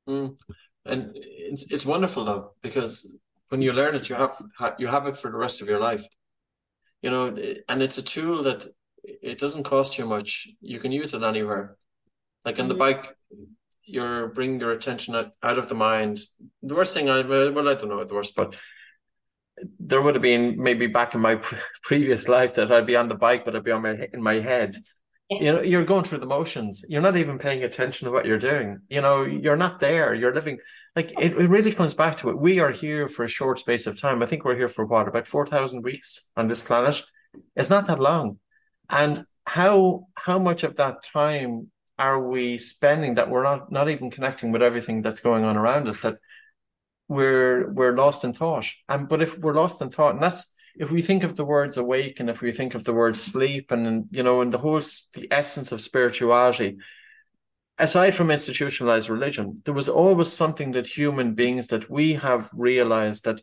Mm. And it's it's wonderful though because when you learn it, you have you have it for the rest of your life you know, and it's a tool that it doesn't cost you much. You can use it anywhere. Like on mm-hmm. the bike, you're bringing your attention out, out of the mind. The worst thing I well, I don't know the worst, but there would have been maybe back in my pre- previous life that I'd be on the bike, but I'd be on my in my head. Yeah. You know, you're going through the motions. You're not even paying attention to what you're doing. You know, you're not there. You're living like it, it really comes back to it. We are here for a short space of time. I think we're here for what, about 4,000 weeks on this planet? It's not that long. And how how much of that time are we spending that we're not not even connecting with everything that's going on around us that we're we're lost in thought. And but if we're lost in thought and that's if we think of the words awake and if we think of the word sleep and you know and the whole the essence of spirituality aside from institutionalized religion, there was always something that human beings that we have realized that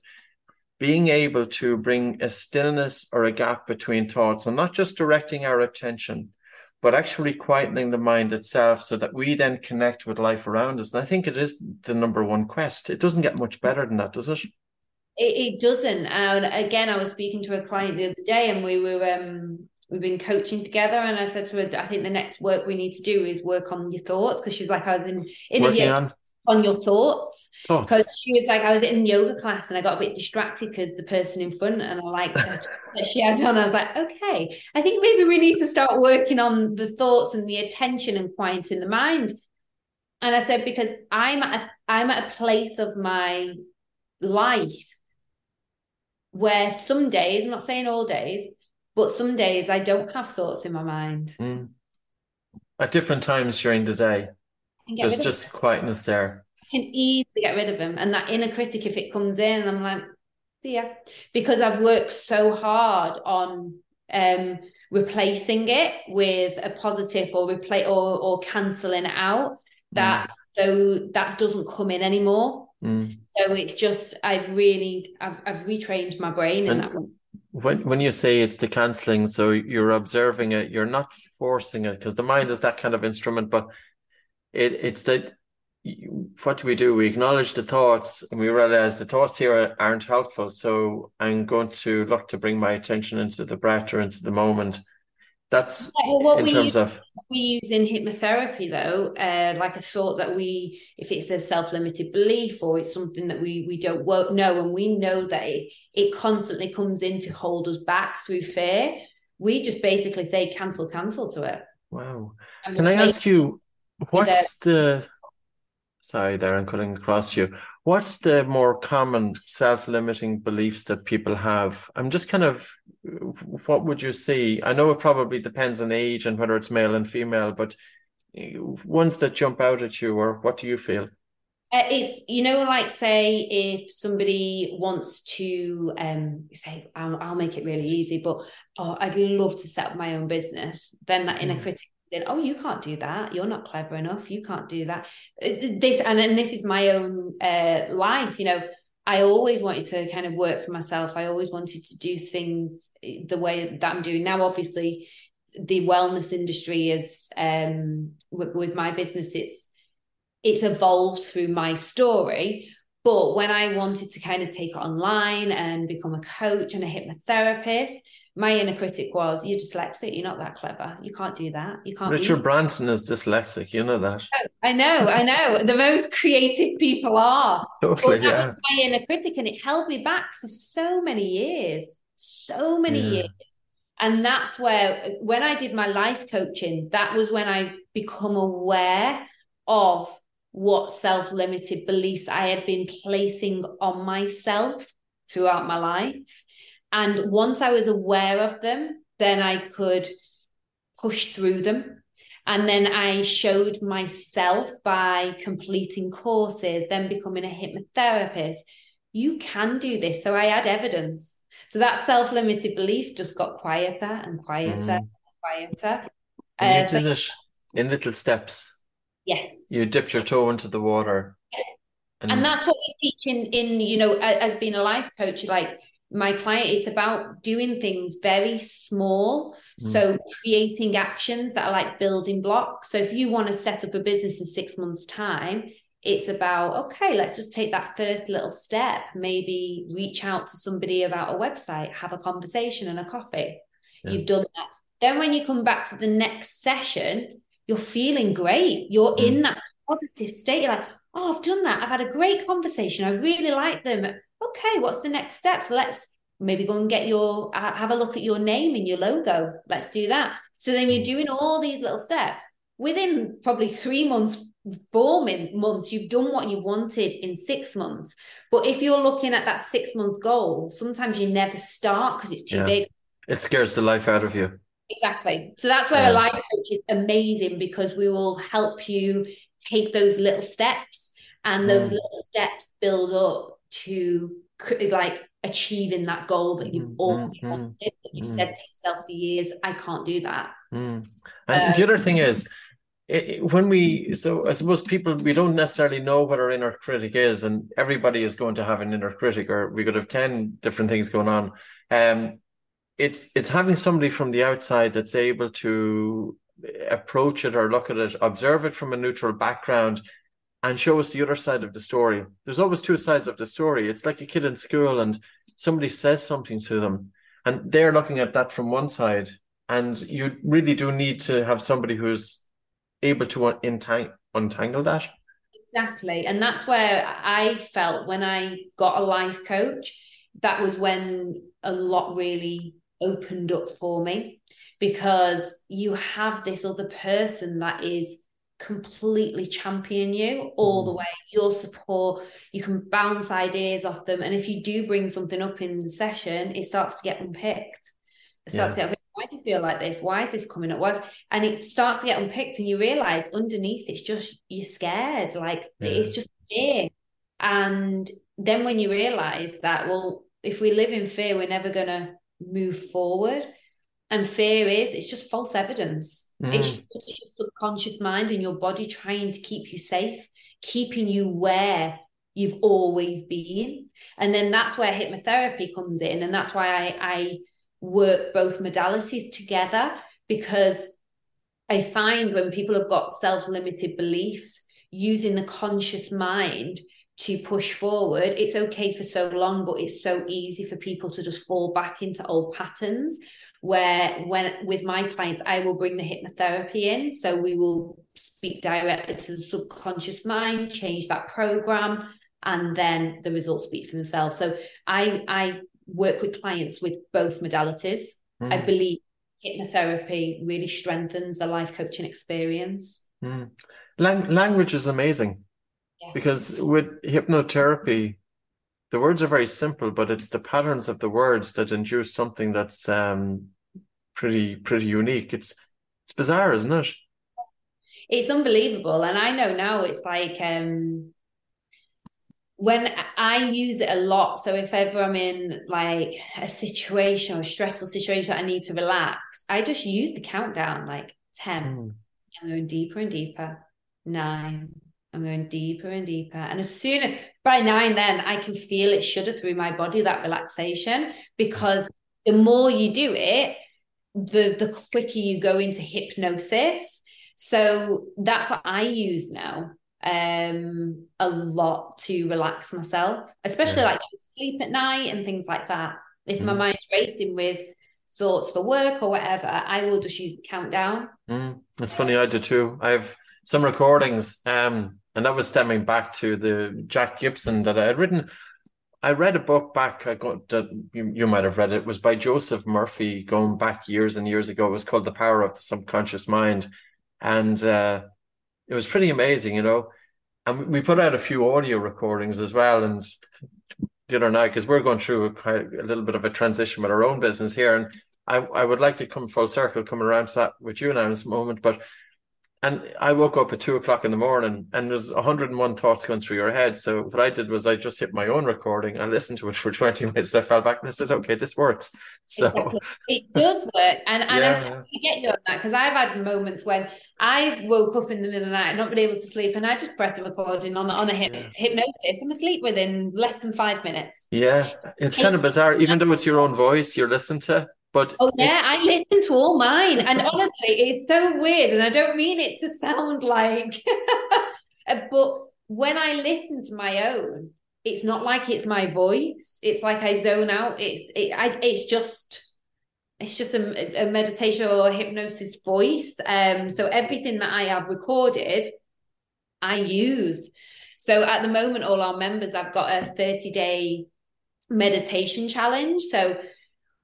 being able to bring a stillness or a gap between thoughts and not just directing our attention, but actually quietening the mind itself so that we then connect with life around us. And I think it is the number one quest. It doesn't get much better than that, does it? It, it doesn't. And again, I was speaking to a client the other day and we were um, we've been coaching together and I said to her, I think the next work we need to do is work on your thoughts because she's like, I was in, in a year on, on your thoughts. Because she was like, I was in yoga class and I got a bit distracted because the person in front and I liked that she had on. I was like, okay, I think maybe we need to start working on the thoughts and the attention and quieting the mind. And I said, because I'm at a, I'm at a place of my life where some days, I'm not saying all days, but some days I don't have thoughts in my mind. Mm. At different times during the day, there's just quietness there. I can easily get rid of them. And that inner critic, if it comes in, I'm like, See ya. Because I've worked so hard on um replacing it with a positive or replace or or cancelling it out that mm. so that doesn't come in anymore. Mm. So it's just I've really I've I've retrained my brain in and that one. When when you say it's the cancelling, so you're observing it, you're not forcing it because the mind is that kind of instrument, but it it's that what do we do? We acknowledge the thoughts and we realize the thoughts here aren't helpful. So I'm going to look to bring my attention into the breath or into the moment. That's well, in terms use, of we use in hypnotherapy though, uh, like a thought that we, if it's a self-limited belief or it's something that we we don't know, and we know that it it constantly comes in to hold us back through fear, we just basically say cancel, cancel to it. Wow. Can I ask you, what's the sorry Darren, I'm cutting across you. What's the more common self-limiting beliefs that people have? I'm just kind of, what would you see? I know it probably depends on age and whether it's male and female, but eh, ones that jump out at you, or what do you feel? Uh, it's you know like say if somebody wants to um say I'll, I'll make it really easy but oh I'd love to set up my own business then that inner mm. critic then oh you can't do that. You're not clever enough. You can't do that. Uh, this and, and this is my own uh, life you know. I always wanted to kind of work for myself. I always wanted to do things eh, the way that I'm doing now. Obviously the wellness industry is um with, with my business it's it's evolved through my story. But when I wanted to kind of take it online and become a coach and a hypnotherapist my inner critic was, "You're dyslexic. You're not that clever. You can't do that. You can't." Richard Branson is dyslexic. You know that. Oh, I know. I know. the most creative people are. Totally. That yeah. was my inner critic, and it held me back for so many years. So many yeah. years. And that's where, when I did my life coaching, that was when I become aware of what self-limited beliefs I had been placing on myself throughout my life and once I was aware of them, then I could push through them. And then I showed myself by completing courses, then becoming a hypnotherapist. You can do this. So I had evidence. So that self limited belief just got quieter and quieter mm. and quieter. And you uh, did so, it in little steps. Yes. You dipped your toe into the water. And, and that's what we teach in, in, you know, as being a life coach, like my client it's about doing things very small. Mm. so creating actions that are like building blocks. So if you want to set up a business in six months time it's about okay let's just take that first little step. Maybe reach out to somebody about a website have a conversation and a coffee. Yeah. you've done that. Then when you come back to the next session you're feeling great. You're mm. in that positive state. You're like oh i've done that. I've had a great conversation. I really like them okay, what's the next steps? Let's maybe go and get your have a look at your name and your logo. Let's do that. So then you're mm. doing all these little steps. Within probably three months, four months, you've done what you wanted in six months. But if you're looking at that six month goal, sometimes you never start because it's too yeah. big. It scares the life out of you. Exactly. So that's where yeah. a life coach is amazing because we will help you take those little steps and those mm. little steps build up to like achieving that goal that you've mm, always mm, wanted, that you've mm. said to yourself for years, I can't do that. Mm. And um, the other thing is, it, when we so I suppose people we don't necessarily know what our inner critic is, and everybody is going to have an inner critic, or we could have ten different things going on. Um, it's it's having somebody from the outside that's able to approach it or look at it, observe it from a neutral background, and show us the other side of the story. There's always two sides of the story. It's like a kid in school and somebody says something to them and they're looking at that from one side. And you really do need to have somebody who's able to untang- untangle that. Exactly. And that's where I felt when I got a life coach, that was when a lot really opened up for me because you have this other person that is completely champion you all the mm. way your support you can bounce ideas off them and if you do bring something up in the session it starts to get unpicked it starts yeah. to get why do you feel like this why is this coming up was and it starts to get unpicked and you realize underneath it's just you're scared like yeah. it's just fear and then when you realize that well if we live in fear we're never going to move forward and fear is it's just false evidence. Mm. it's just your subconscious mind and your body trying to keep you safe keeping you where you've always been. And then that's where hypnotherapy comes in. And that's why i i work both modalities together because i find when people have got self-limited beliefs using the conscious mind to push forward it's okay for so long but it's so easy for people to just fall back into old patterns where when with my clients i will bring the hypnotherapy in so we will speak directly to the subconscious mind change that program and then the results speak for themselves so i i work with clients with both modalities mm. i believe hypnotherapy really strengthens the life coaching experience mm. Lang- language is amazing yeah. because with hypnotherapy the words are very simple, but it's the patterns of the words that induce something that's um, pretty pretty unique. It's it's bizarre, isn't it? It's unbelievable, and I know now it's like um, when I use it a lot. So if ever I'm in like a situation or a stressful situation, I need to relax. I just use the countdown, like ten. Mm. I'm going deeper and deeper. Nine, I'm going deeper and deeper. And as soon as by nine, then I can feel it shudder through my body, that relaxation, because the more you do it, the the quicker you go into hypnosis. So that's what I use now um a lot to relax myself, especially yeah. like sleep at night and things like that. If mm. my mind's racing with thoughts for work or whatever, I will just use the countdown. Mm. That's funny, I do too. I've some recordings um and that was stemming back to the Jack Gibson that I had written. I read a book back. I got that you, you might have read it. it. Was by Joseph Murphy, going back years and years ago. It was called The Power of the Subconscious Mind, and uh, it was pretty amazing, you know. And we put out a few audio recordings as well. And the other night, because we're going through a, a little bit of a transition with our own business here, and I, I would like to come full circle, coming around to that with you now in this moment. But and I woke up at two o'clock in the morning and there's 101 thoughts going through your head. So what I did was I just hit my own recording. I listened to it for 20 minutes. I fell back and I said, okay, this works. So exactly. it does work. And, and yeah. I totally get you on that because I've had moments when I woke up in the middle of the night, not been able to sleep, and I just pressed a recording on, on a hip, yeah. hypnosis. I'm asleep within less than five minutes. Yeah. It's kind of bizarre. Even though it's your own voice you're listening to, but oh yeah, I listen to all mine, and honestly, it's so weird, and I don't mean it to sound like, but when I listen to my own, it's not like it's my voice. It's like I zone out. It's it, I, it's just it's just a, a meditation or a hypnosis voice. Um, so everything that I have recorded, I use. So at the moment, all our members, I've got a 30 day meditation challenge. So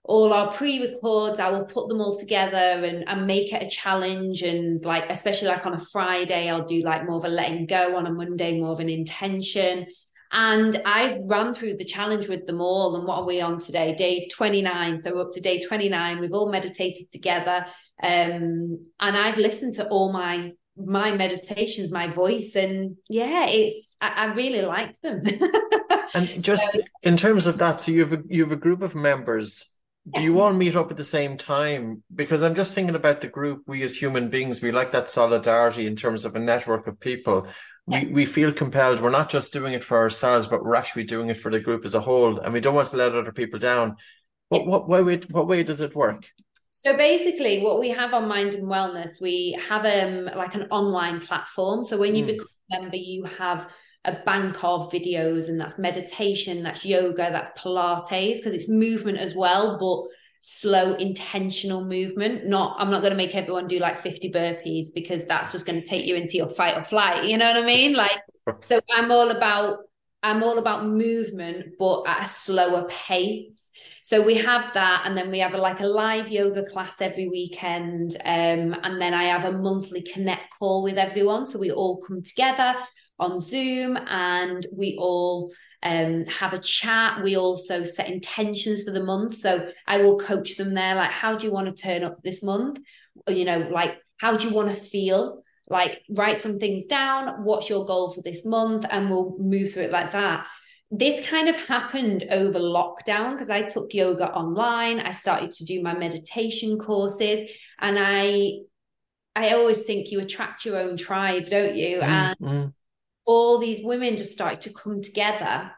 all our pre-records i will put them all together and, and make it a challenge. And like especially like on a friday i'll do like more of a letting go. On a monday more of an intention. And i've run through the challenge with them all. And what are we on today? Day 29 so we're up to day 29 we've all meditated together. Um, and i've listened to all my my meditations my voice. And yeah it's i, I really like them. And just so, in terms of that so you have a, you have a group of members do you all meet up at the same time? Because I'm just thinking about the group. We as human beings, we like that solidarity in terms of a network of people. We we feel compelled. We're not just doing it for ourselves, but we're actually doing it for the group as a whole, and we don't want to let other people down. What what, what way what way does it work? So basically, what we have on Mind and Wellness, we have um like an online platform. So when you mm. become a member, you have a bank of videos and that's meditation that's yoga that's pilates because it's movement as well but slow intentional movement. Not i'm not going to make everyone do like 50 burpees because that's just going to take you into your fight or flight you know what i mean? Like so i'm all about i'm all about movement but at a slower pace. So we have that and then we have a, like a live yoga class every weekend um, and then i have a monthly connect call with everyone so we all come together on Zoom and we all um, have a chat. We also set intentions for the month. So I will coach them there, like, how do you want to turn up this month? Or, you know, like, how do you want to feel? Like, write some things down. What's your goal for this month? And we'll move through it like that. this kind of happened over lockdown because I took yoga online. I started to do my meditation courses, and I I always think you attract your own tribe, don't you? Mm, and mm. All these women just started to come together.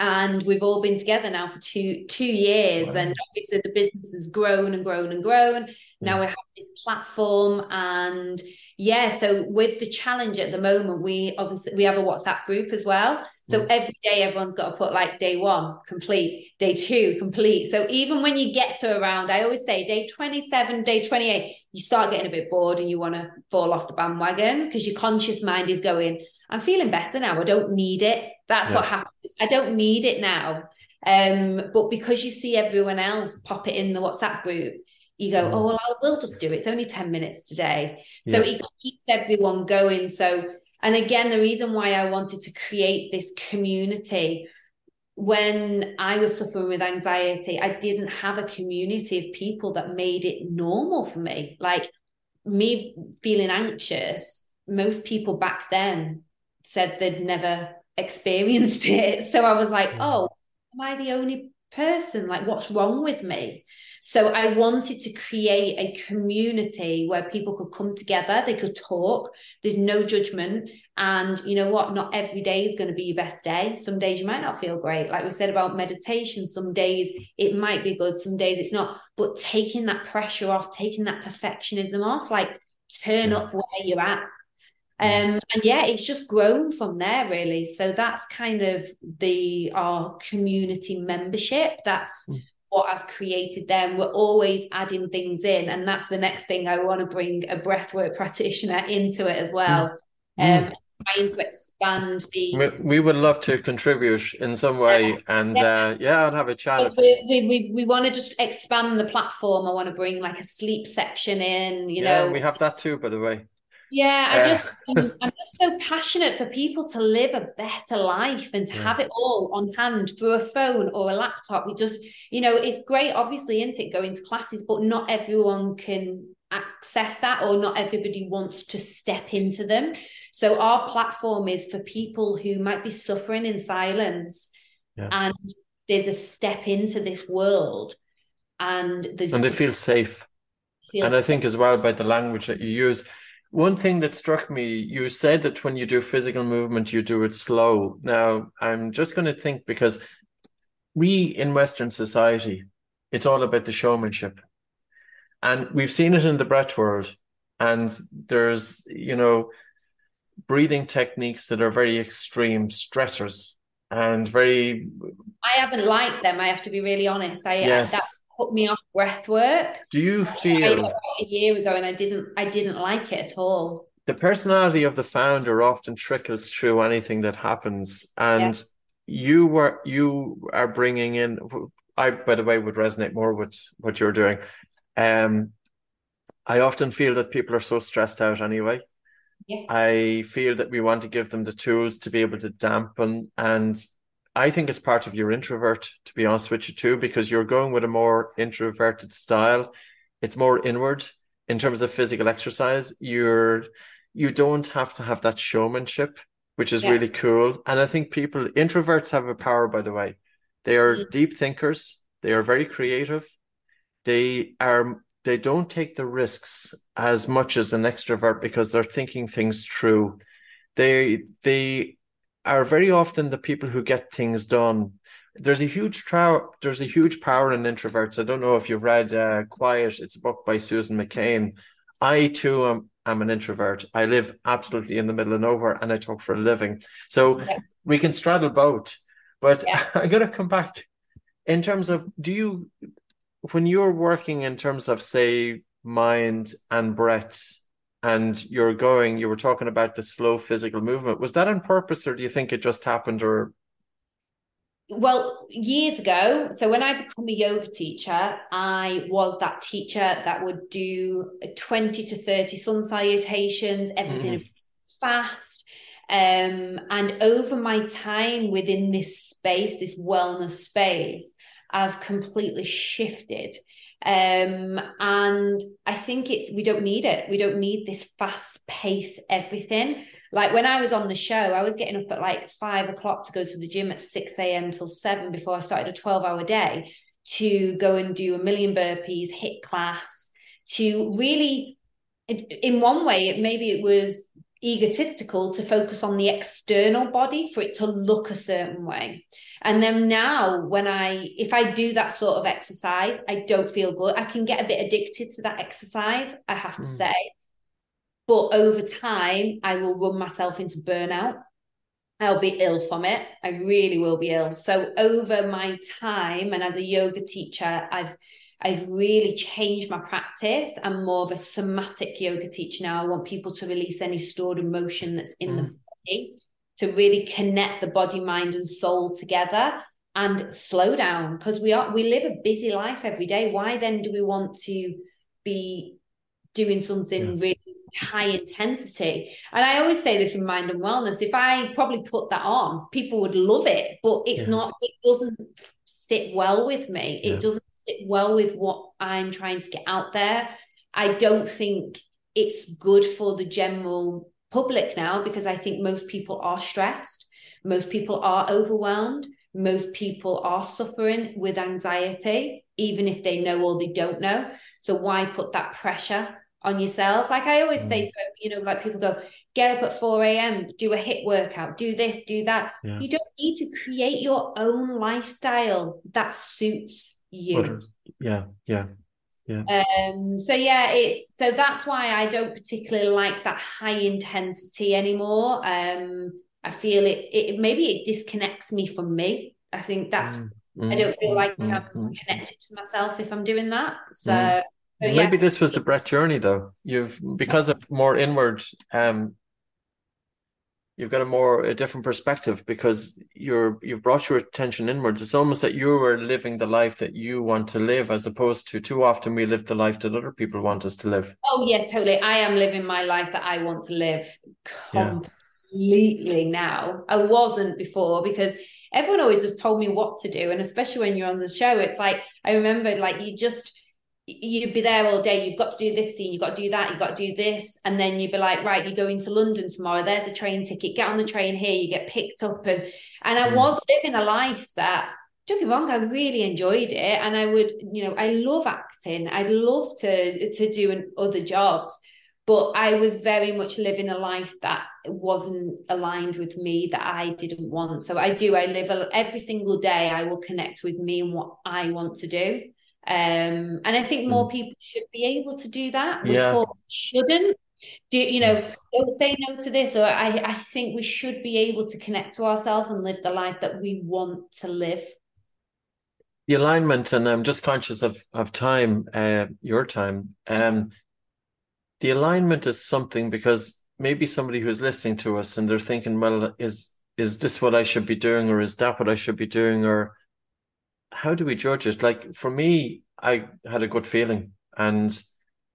And we've all been together now for two two years, wow. and obviously the business has grown and grown and grown. Now we have this platform, and yeah, so with the challenge at the moment, we obviously we have a WhatsApp group as well. So every day everyone's got to put like day one complete, day two complete. So even when you get to around, I always say day 27, day 28, you start getting a bit bored and you want to fall off the bandwagon because your conscious mind is going, I'm feeling better now. I don't need it. That's yeah. what happens. I don't need it now. Um, but because you see everyone else pop it in the WhatsApp group, you go, oh, well, I will just do it. It's only 10 minutes today. So yeah. it keeps everyone going. So, and again, the reason why I wanted to create this community when I was suffering with anxiety, I didn't have a community of people that made it normal for me. Like me feeling anxious, most people back then said they'd never experienced it. So I was like, oh, am I the only person? Like, what's wrong with me? So I wanted to create a community where people could come together, they could talk, there's no judgment. And you know what? Not every day is going to be your best day. Some days you might not feel great. Like we said about meditation, some days it might be good, some days it's not. But taking that pressure off, taking that perfectionism off, like turn up where you're at. Um, and yeah, it's just grown from there really. So that's kind of the our community membership. That's mm what I've created then. We're always adding things in. And that's the next thing I want to bring a breathwork practitioner into it as well. Mm. Um, trying to expand the we, we, would love to contribute in some way yeah. and yeah. Uh, yeah i'd have a chat we, we, we, we want to just expand the platform i want to bring like a sleep section in you yeah, know we have that too by the way yeah, I just I'm, I'm, just so passionate for people to live a better life and to yeah. have it all on hand through a phone or a laptop. We just, you know, it's great, obviously, isn't it, going to classes, but not everyone can access that or not everybody wants to step into them. So our platform is for people who might be suffering in silence yeah. and there's a step into this world and there's and they feel safe. and I think as well by the language that you use one thing that struck me, you said that when you do physical movement, you do it slow. Now, I'm just going to think because we in Western society, it's all about the showmanship. And we've seen it in the breath world. And there's, you know, breathing techniques that are very extreme stressors and very. I haven't liked them. I have to be really honest. I yes. that put me off breath work. Do you feel a year ago and I didn't I didn't like it at all. The personality of the founder often trickles through anything that happens and yeah. you were you are bringing in I by the way would resonate more with what you're doing. Um I often feel that people are so stressed out anyway. Yeah. I feel that we want to give them the tools to be able to dampen and I think it's part of your introvert, to be honest with you, too, because you're going with a more introverted style. It's more inward in terms of physical exercise. You're you don't have to have that showmanship, which is yeah. really cool. And I think people introverts have a power, by the way. They are mm-hmm. deep thinkers. They are very creative. They are they don't take the risks as much as an extrovert because they're thinking things through. They they are very often the people who get things done. There's a huge trow- there's a huge power in introverts. I don't know if you've read uh, Quiet. It's a book by Susan McCain. I too am, am an introvert. I live absolutely in the middle of nowhere and I talk for a living. So yeah. we can straddle both. But yeah. I'm going to come back in terms of do you, when you're working in terms of, say, mind and breath, and you're going you were talking about the slow physical movement. Was that on purpose or do you think it just happened or? Well years ago so when i became a yoga teacher i was that teacher that would do 20 to 30 sun salutations everything mm. fast um, and over my time within this space this wellness space i've completely shifted um, and I think it's we don't need it. We don't need this fast pace everything. Like when I was on the show, I was getting up at like five o'clock to go to the gym at 6 a.m. till seven before I started a 12 hour day to go and do a million burpees, HIIT class, to really in one way, maybe it was egotistical to focus on the external body for it to look a certain way. And then now, when I, if I do that sort of exercise, I don't feel good. I can get a bit addicted to that exercise, I have to mm. say. But over time, I will run myself into burnout. I'll be ill from it. I really will be ill. So over my time, and as a yoga teacher, I've I've really changed my practice. I'm more of a somatic yoga teacher now. I want people to release any stored emotion that's in mm. the body, to really connect the body, mind, and soul together and slow down because we are we live a busy life every day. Why then do we want to be doing something yeah. really high intensity? And I always say this with mind and wellness. If I probably put that on, people would love it, but it's yeah. not, it doesn't sit well with me. It yeah. doesn't sit well with what I'm trying to get out there. I don't think it's good for the general public now because I think most people are stressed, most people are overwhelmed, most people are suffering with anxiety, even if they know or they don't know. So why put that pressure on yourself? Like I always mm. say to you know, like people go, get up at 4 a.m., do a HIIT workout, do this, do that. Yeah. You don't need to create your own lifestyle that suits you. Yeah, yeah. Yeah. Um, so yeah, it's so that's why I don't particularly like that high intensity anymore. Um, I feel it, it maybe it disconnects me from me. I think that's mm, I don't feel mm, like mm, I'm mm. connected to myself if I'm doing that. So, mm. so yeah. maybe this was the breath journey though. You've because of more inward um you've got a more a different perspective because you're you've brought your attention inwards. It's almost that you are living the life that you want to live as opposed to too often we live the life that other people want us to live. Oh yeah totally. I am living my life that i want to live completely yeah. now. I wasn't before because everyone always just told me what to do. And especially when you're on the show it's like i remember like you just you'd be there all day. You've got to do this scene, you've got to do that, you've got to do this. And then you'd be like, right, you're going to London tomorrow. There's a train ticket. Get on the train here. You get picked up. And and I mm. was living a life that, don't be wrong, I really enjoyed it. And I would, you know, I love acting. I'd love to to do other jobs. But I was very much living a life that wasn't aligned with me, that I didn't want. So I do, I live a, every single day, I will connect with me and what I want to do. Um, and I think more mm. people should be able to do that. We yeah. shouldn't. Do you know? Yes. Don't say no to this. Or I, I think we should be able to connect to ourselves and live the life that we want to live. The alignment, and I'm just conscious of of time, uh, your time. Um, the alignment is something because maybe somebody who's listening to us and they're thinking, well, is is this what I should be doing, or is that what I should be doing, or how do we judge it? Like for me, I had a good feeling, and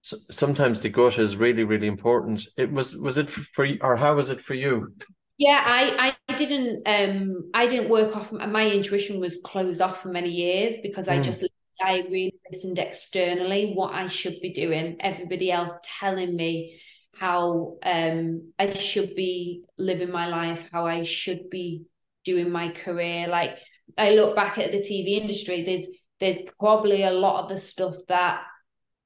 sometimes the gut is really, really important. It was was it for or how was it for you? Yeah, I I didn't um I didn't work off my intuition was closed off for many years because I mm. just I really listened externally what I should be doing. Everybody else telling me how um I should be living my life, how I should be doing my career. Like I look back at the TV industry, there's there's probably a lot of the stuff that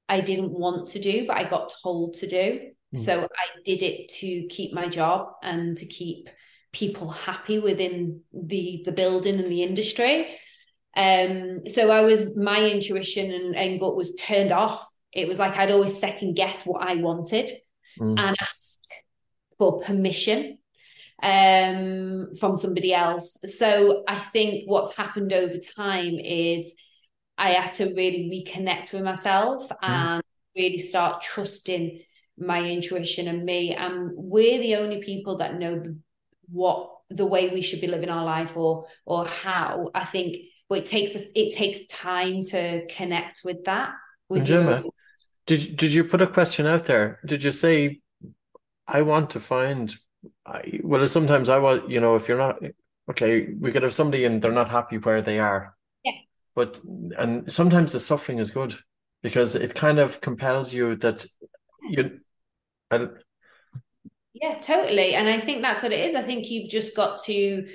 I didn't want to do, but I got told to do. Mm. So I did it to keep my job and to keep people happy within the the building and the industry. Um, so I was my intuition and, and gut was turned off. It was like I'd always second guess what I wanted mm. and ask for permission um, from somebody else. So I think what's happened over time is I had to really reconnect with myself mm. and really start trusting my intuition and me. And we're the only people that know the, what the way we should be living our life or or how. I think well, it takes it takes time to connect with that. With Gemma, did did you put a question out there? Did you say I want to find I, well, sometimes I was, you know, if you're not okay, we could have somebody and they're not happy where they are. Yeah. But and sometimes the suffering is good. because it kind of compels you that you. I, yeah, totally. And I think that's what it is. I think you've just got to,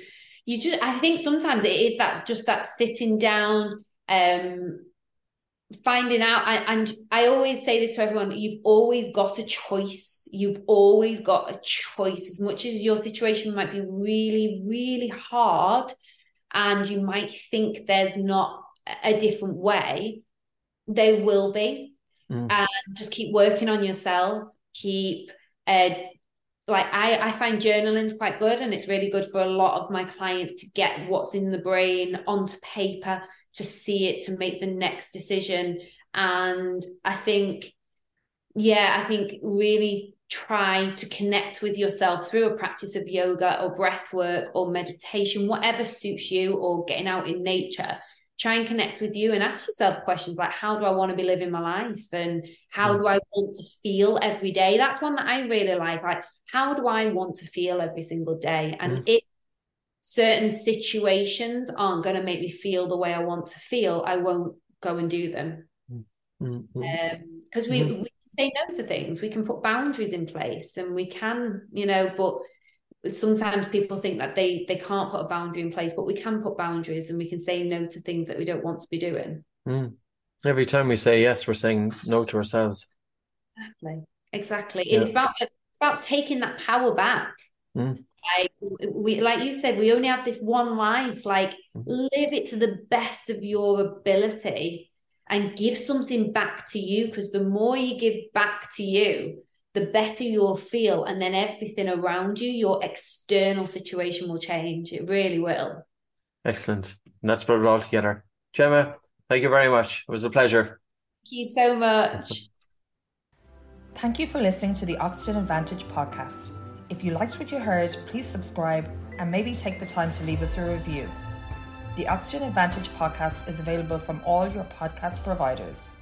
you just, I think sometimes it is that just that sitting down, um, finding out. I, and I always say this to everyone you've always got a choice. You've always got a choice. As much as your situation might be really, really hard, and you might think there's not a different way, there will be. Mm. And just keep working on yourself, keep uh, like I, I find journaling's quite good and it's really good for a lot of my clients to get what's in the brain onto paper to see it to make the next decision. And i think yeah i think really try to connect with yourself through a practice of yoga or breath work or meditation whatever suits you or getting out in nature try and connect with you and ask yourself questions like how do I want to be living my life and how mm. do I want to feel every day that's one that I really like like how do I want to feel every single day and mm. if certain situations aren't going to make me feel the way I want to feel I won't go and do them because mm. um, we, mm. we say no to things we can put boundaries in place and we can you know but sometimes people think that they they can't put a boundary in place but we can put boundaries and we can say no to things that we don't want to be doing mm. every time we say yes we're saying no to ourselves exactly exactly yeah. it's about it's about taking that power back mm. like we like you said we only have this one life like mm. live it to the best of your ability and give something back to you because the more you give back to you the better you'll feel. And then everything around you, your external situation will change. It really will. Excellent. And that's brought it all together. Gemma, thank you very much. It was a pleasure. Thank you so much. Thank you for listening to the Oxygen Advantage podcast. If you liked what you heard, please subscribe and maybe take the time to leave us a review. The Oxygen Advantage podcast is available from all your podcast providers.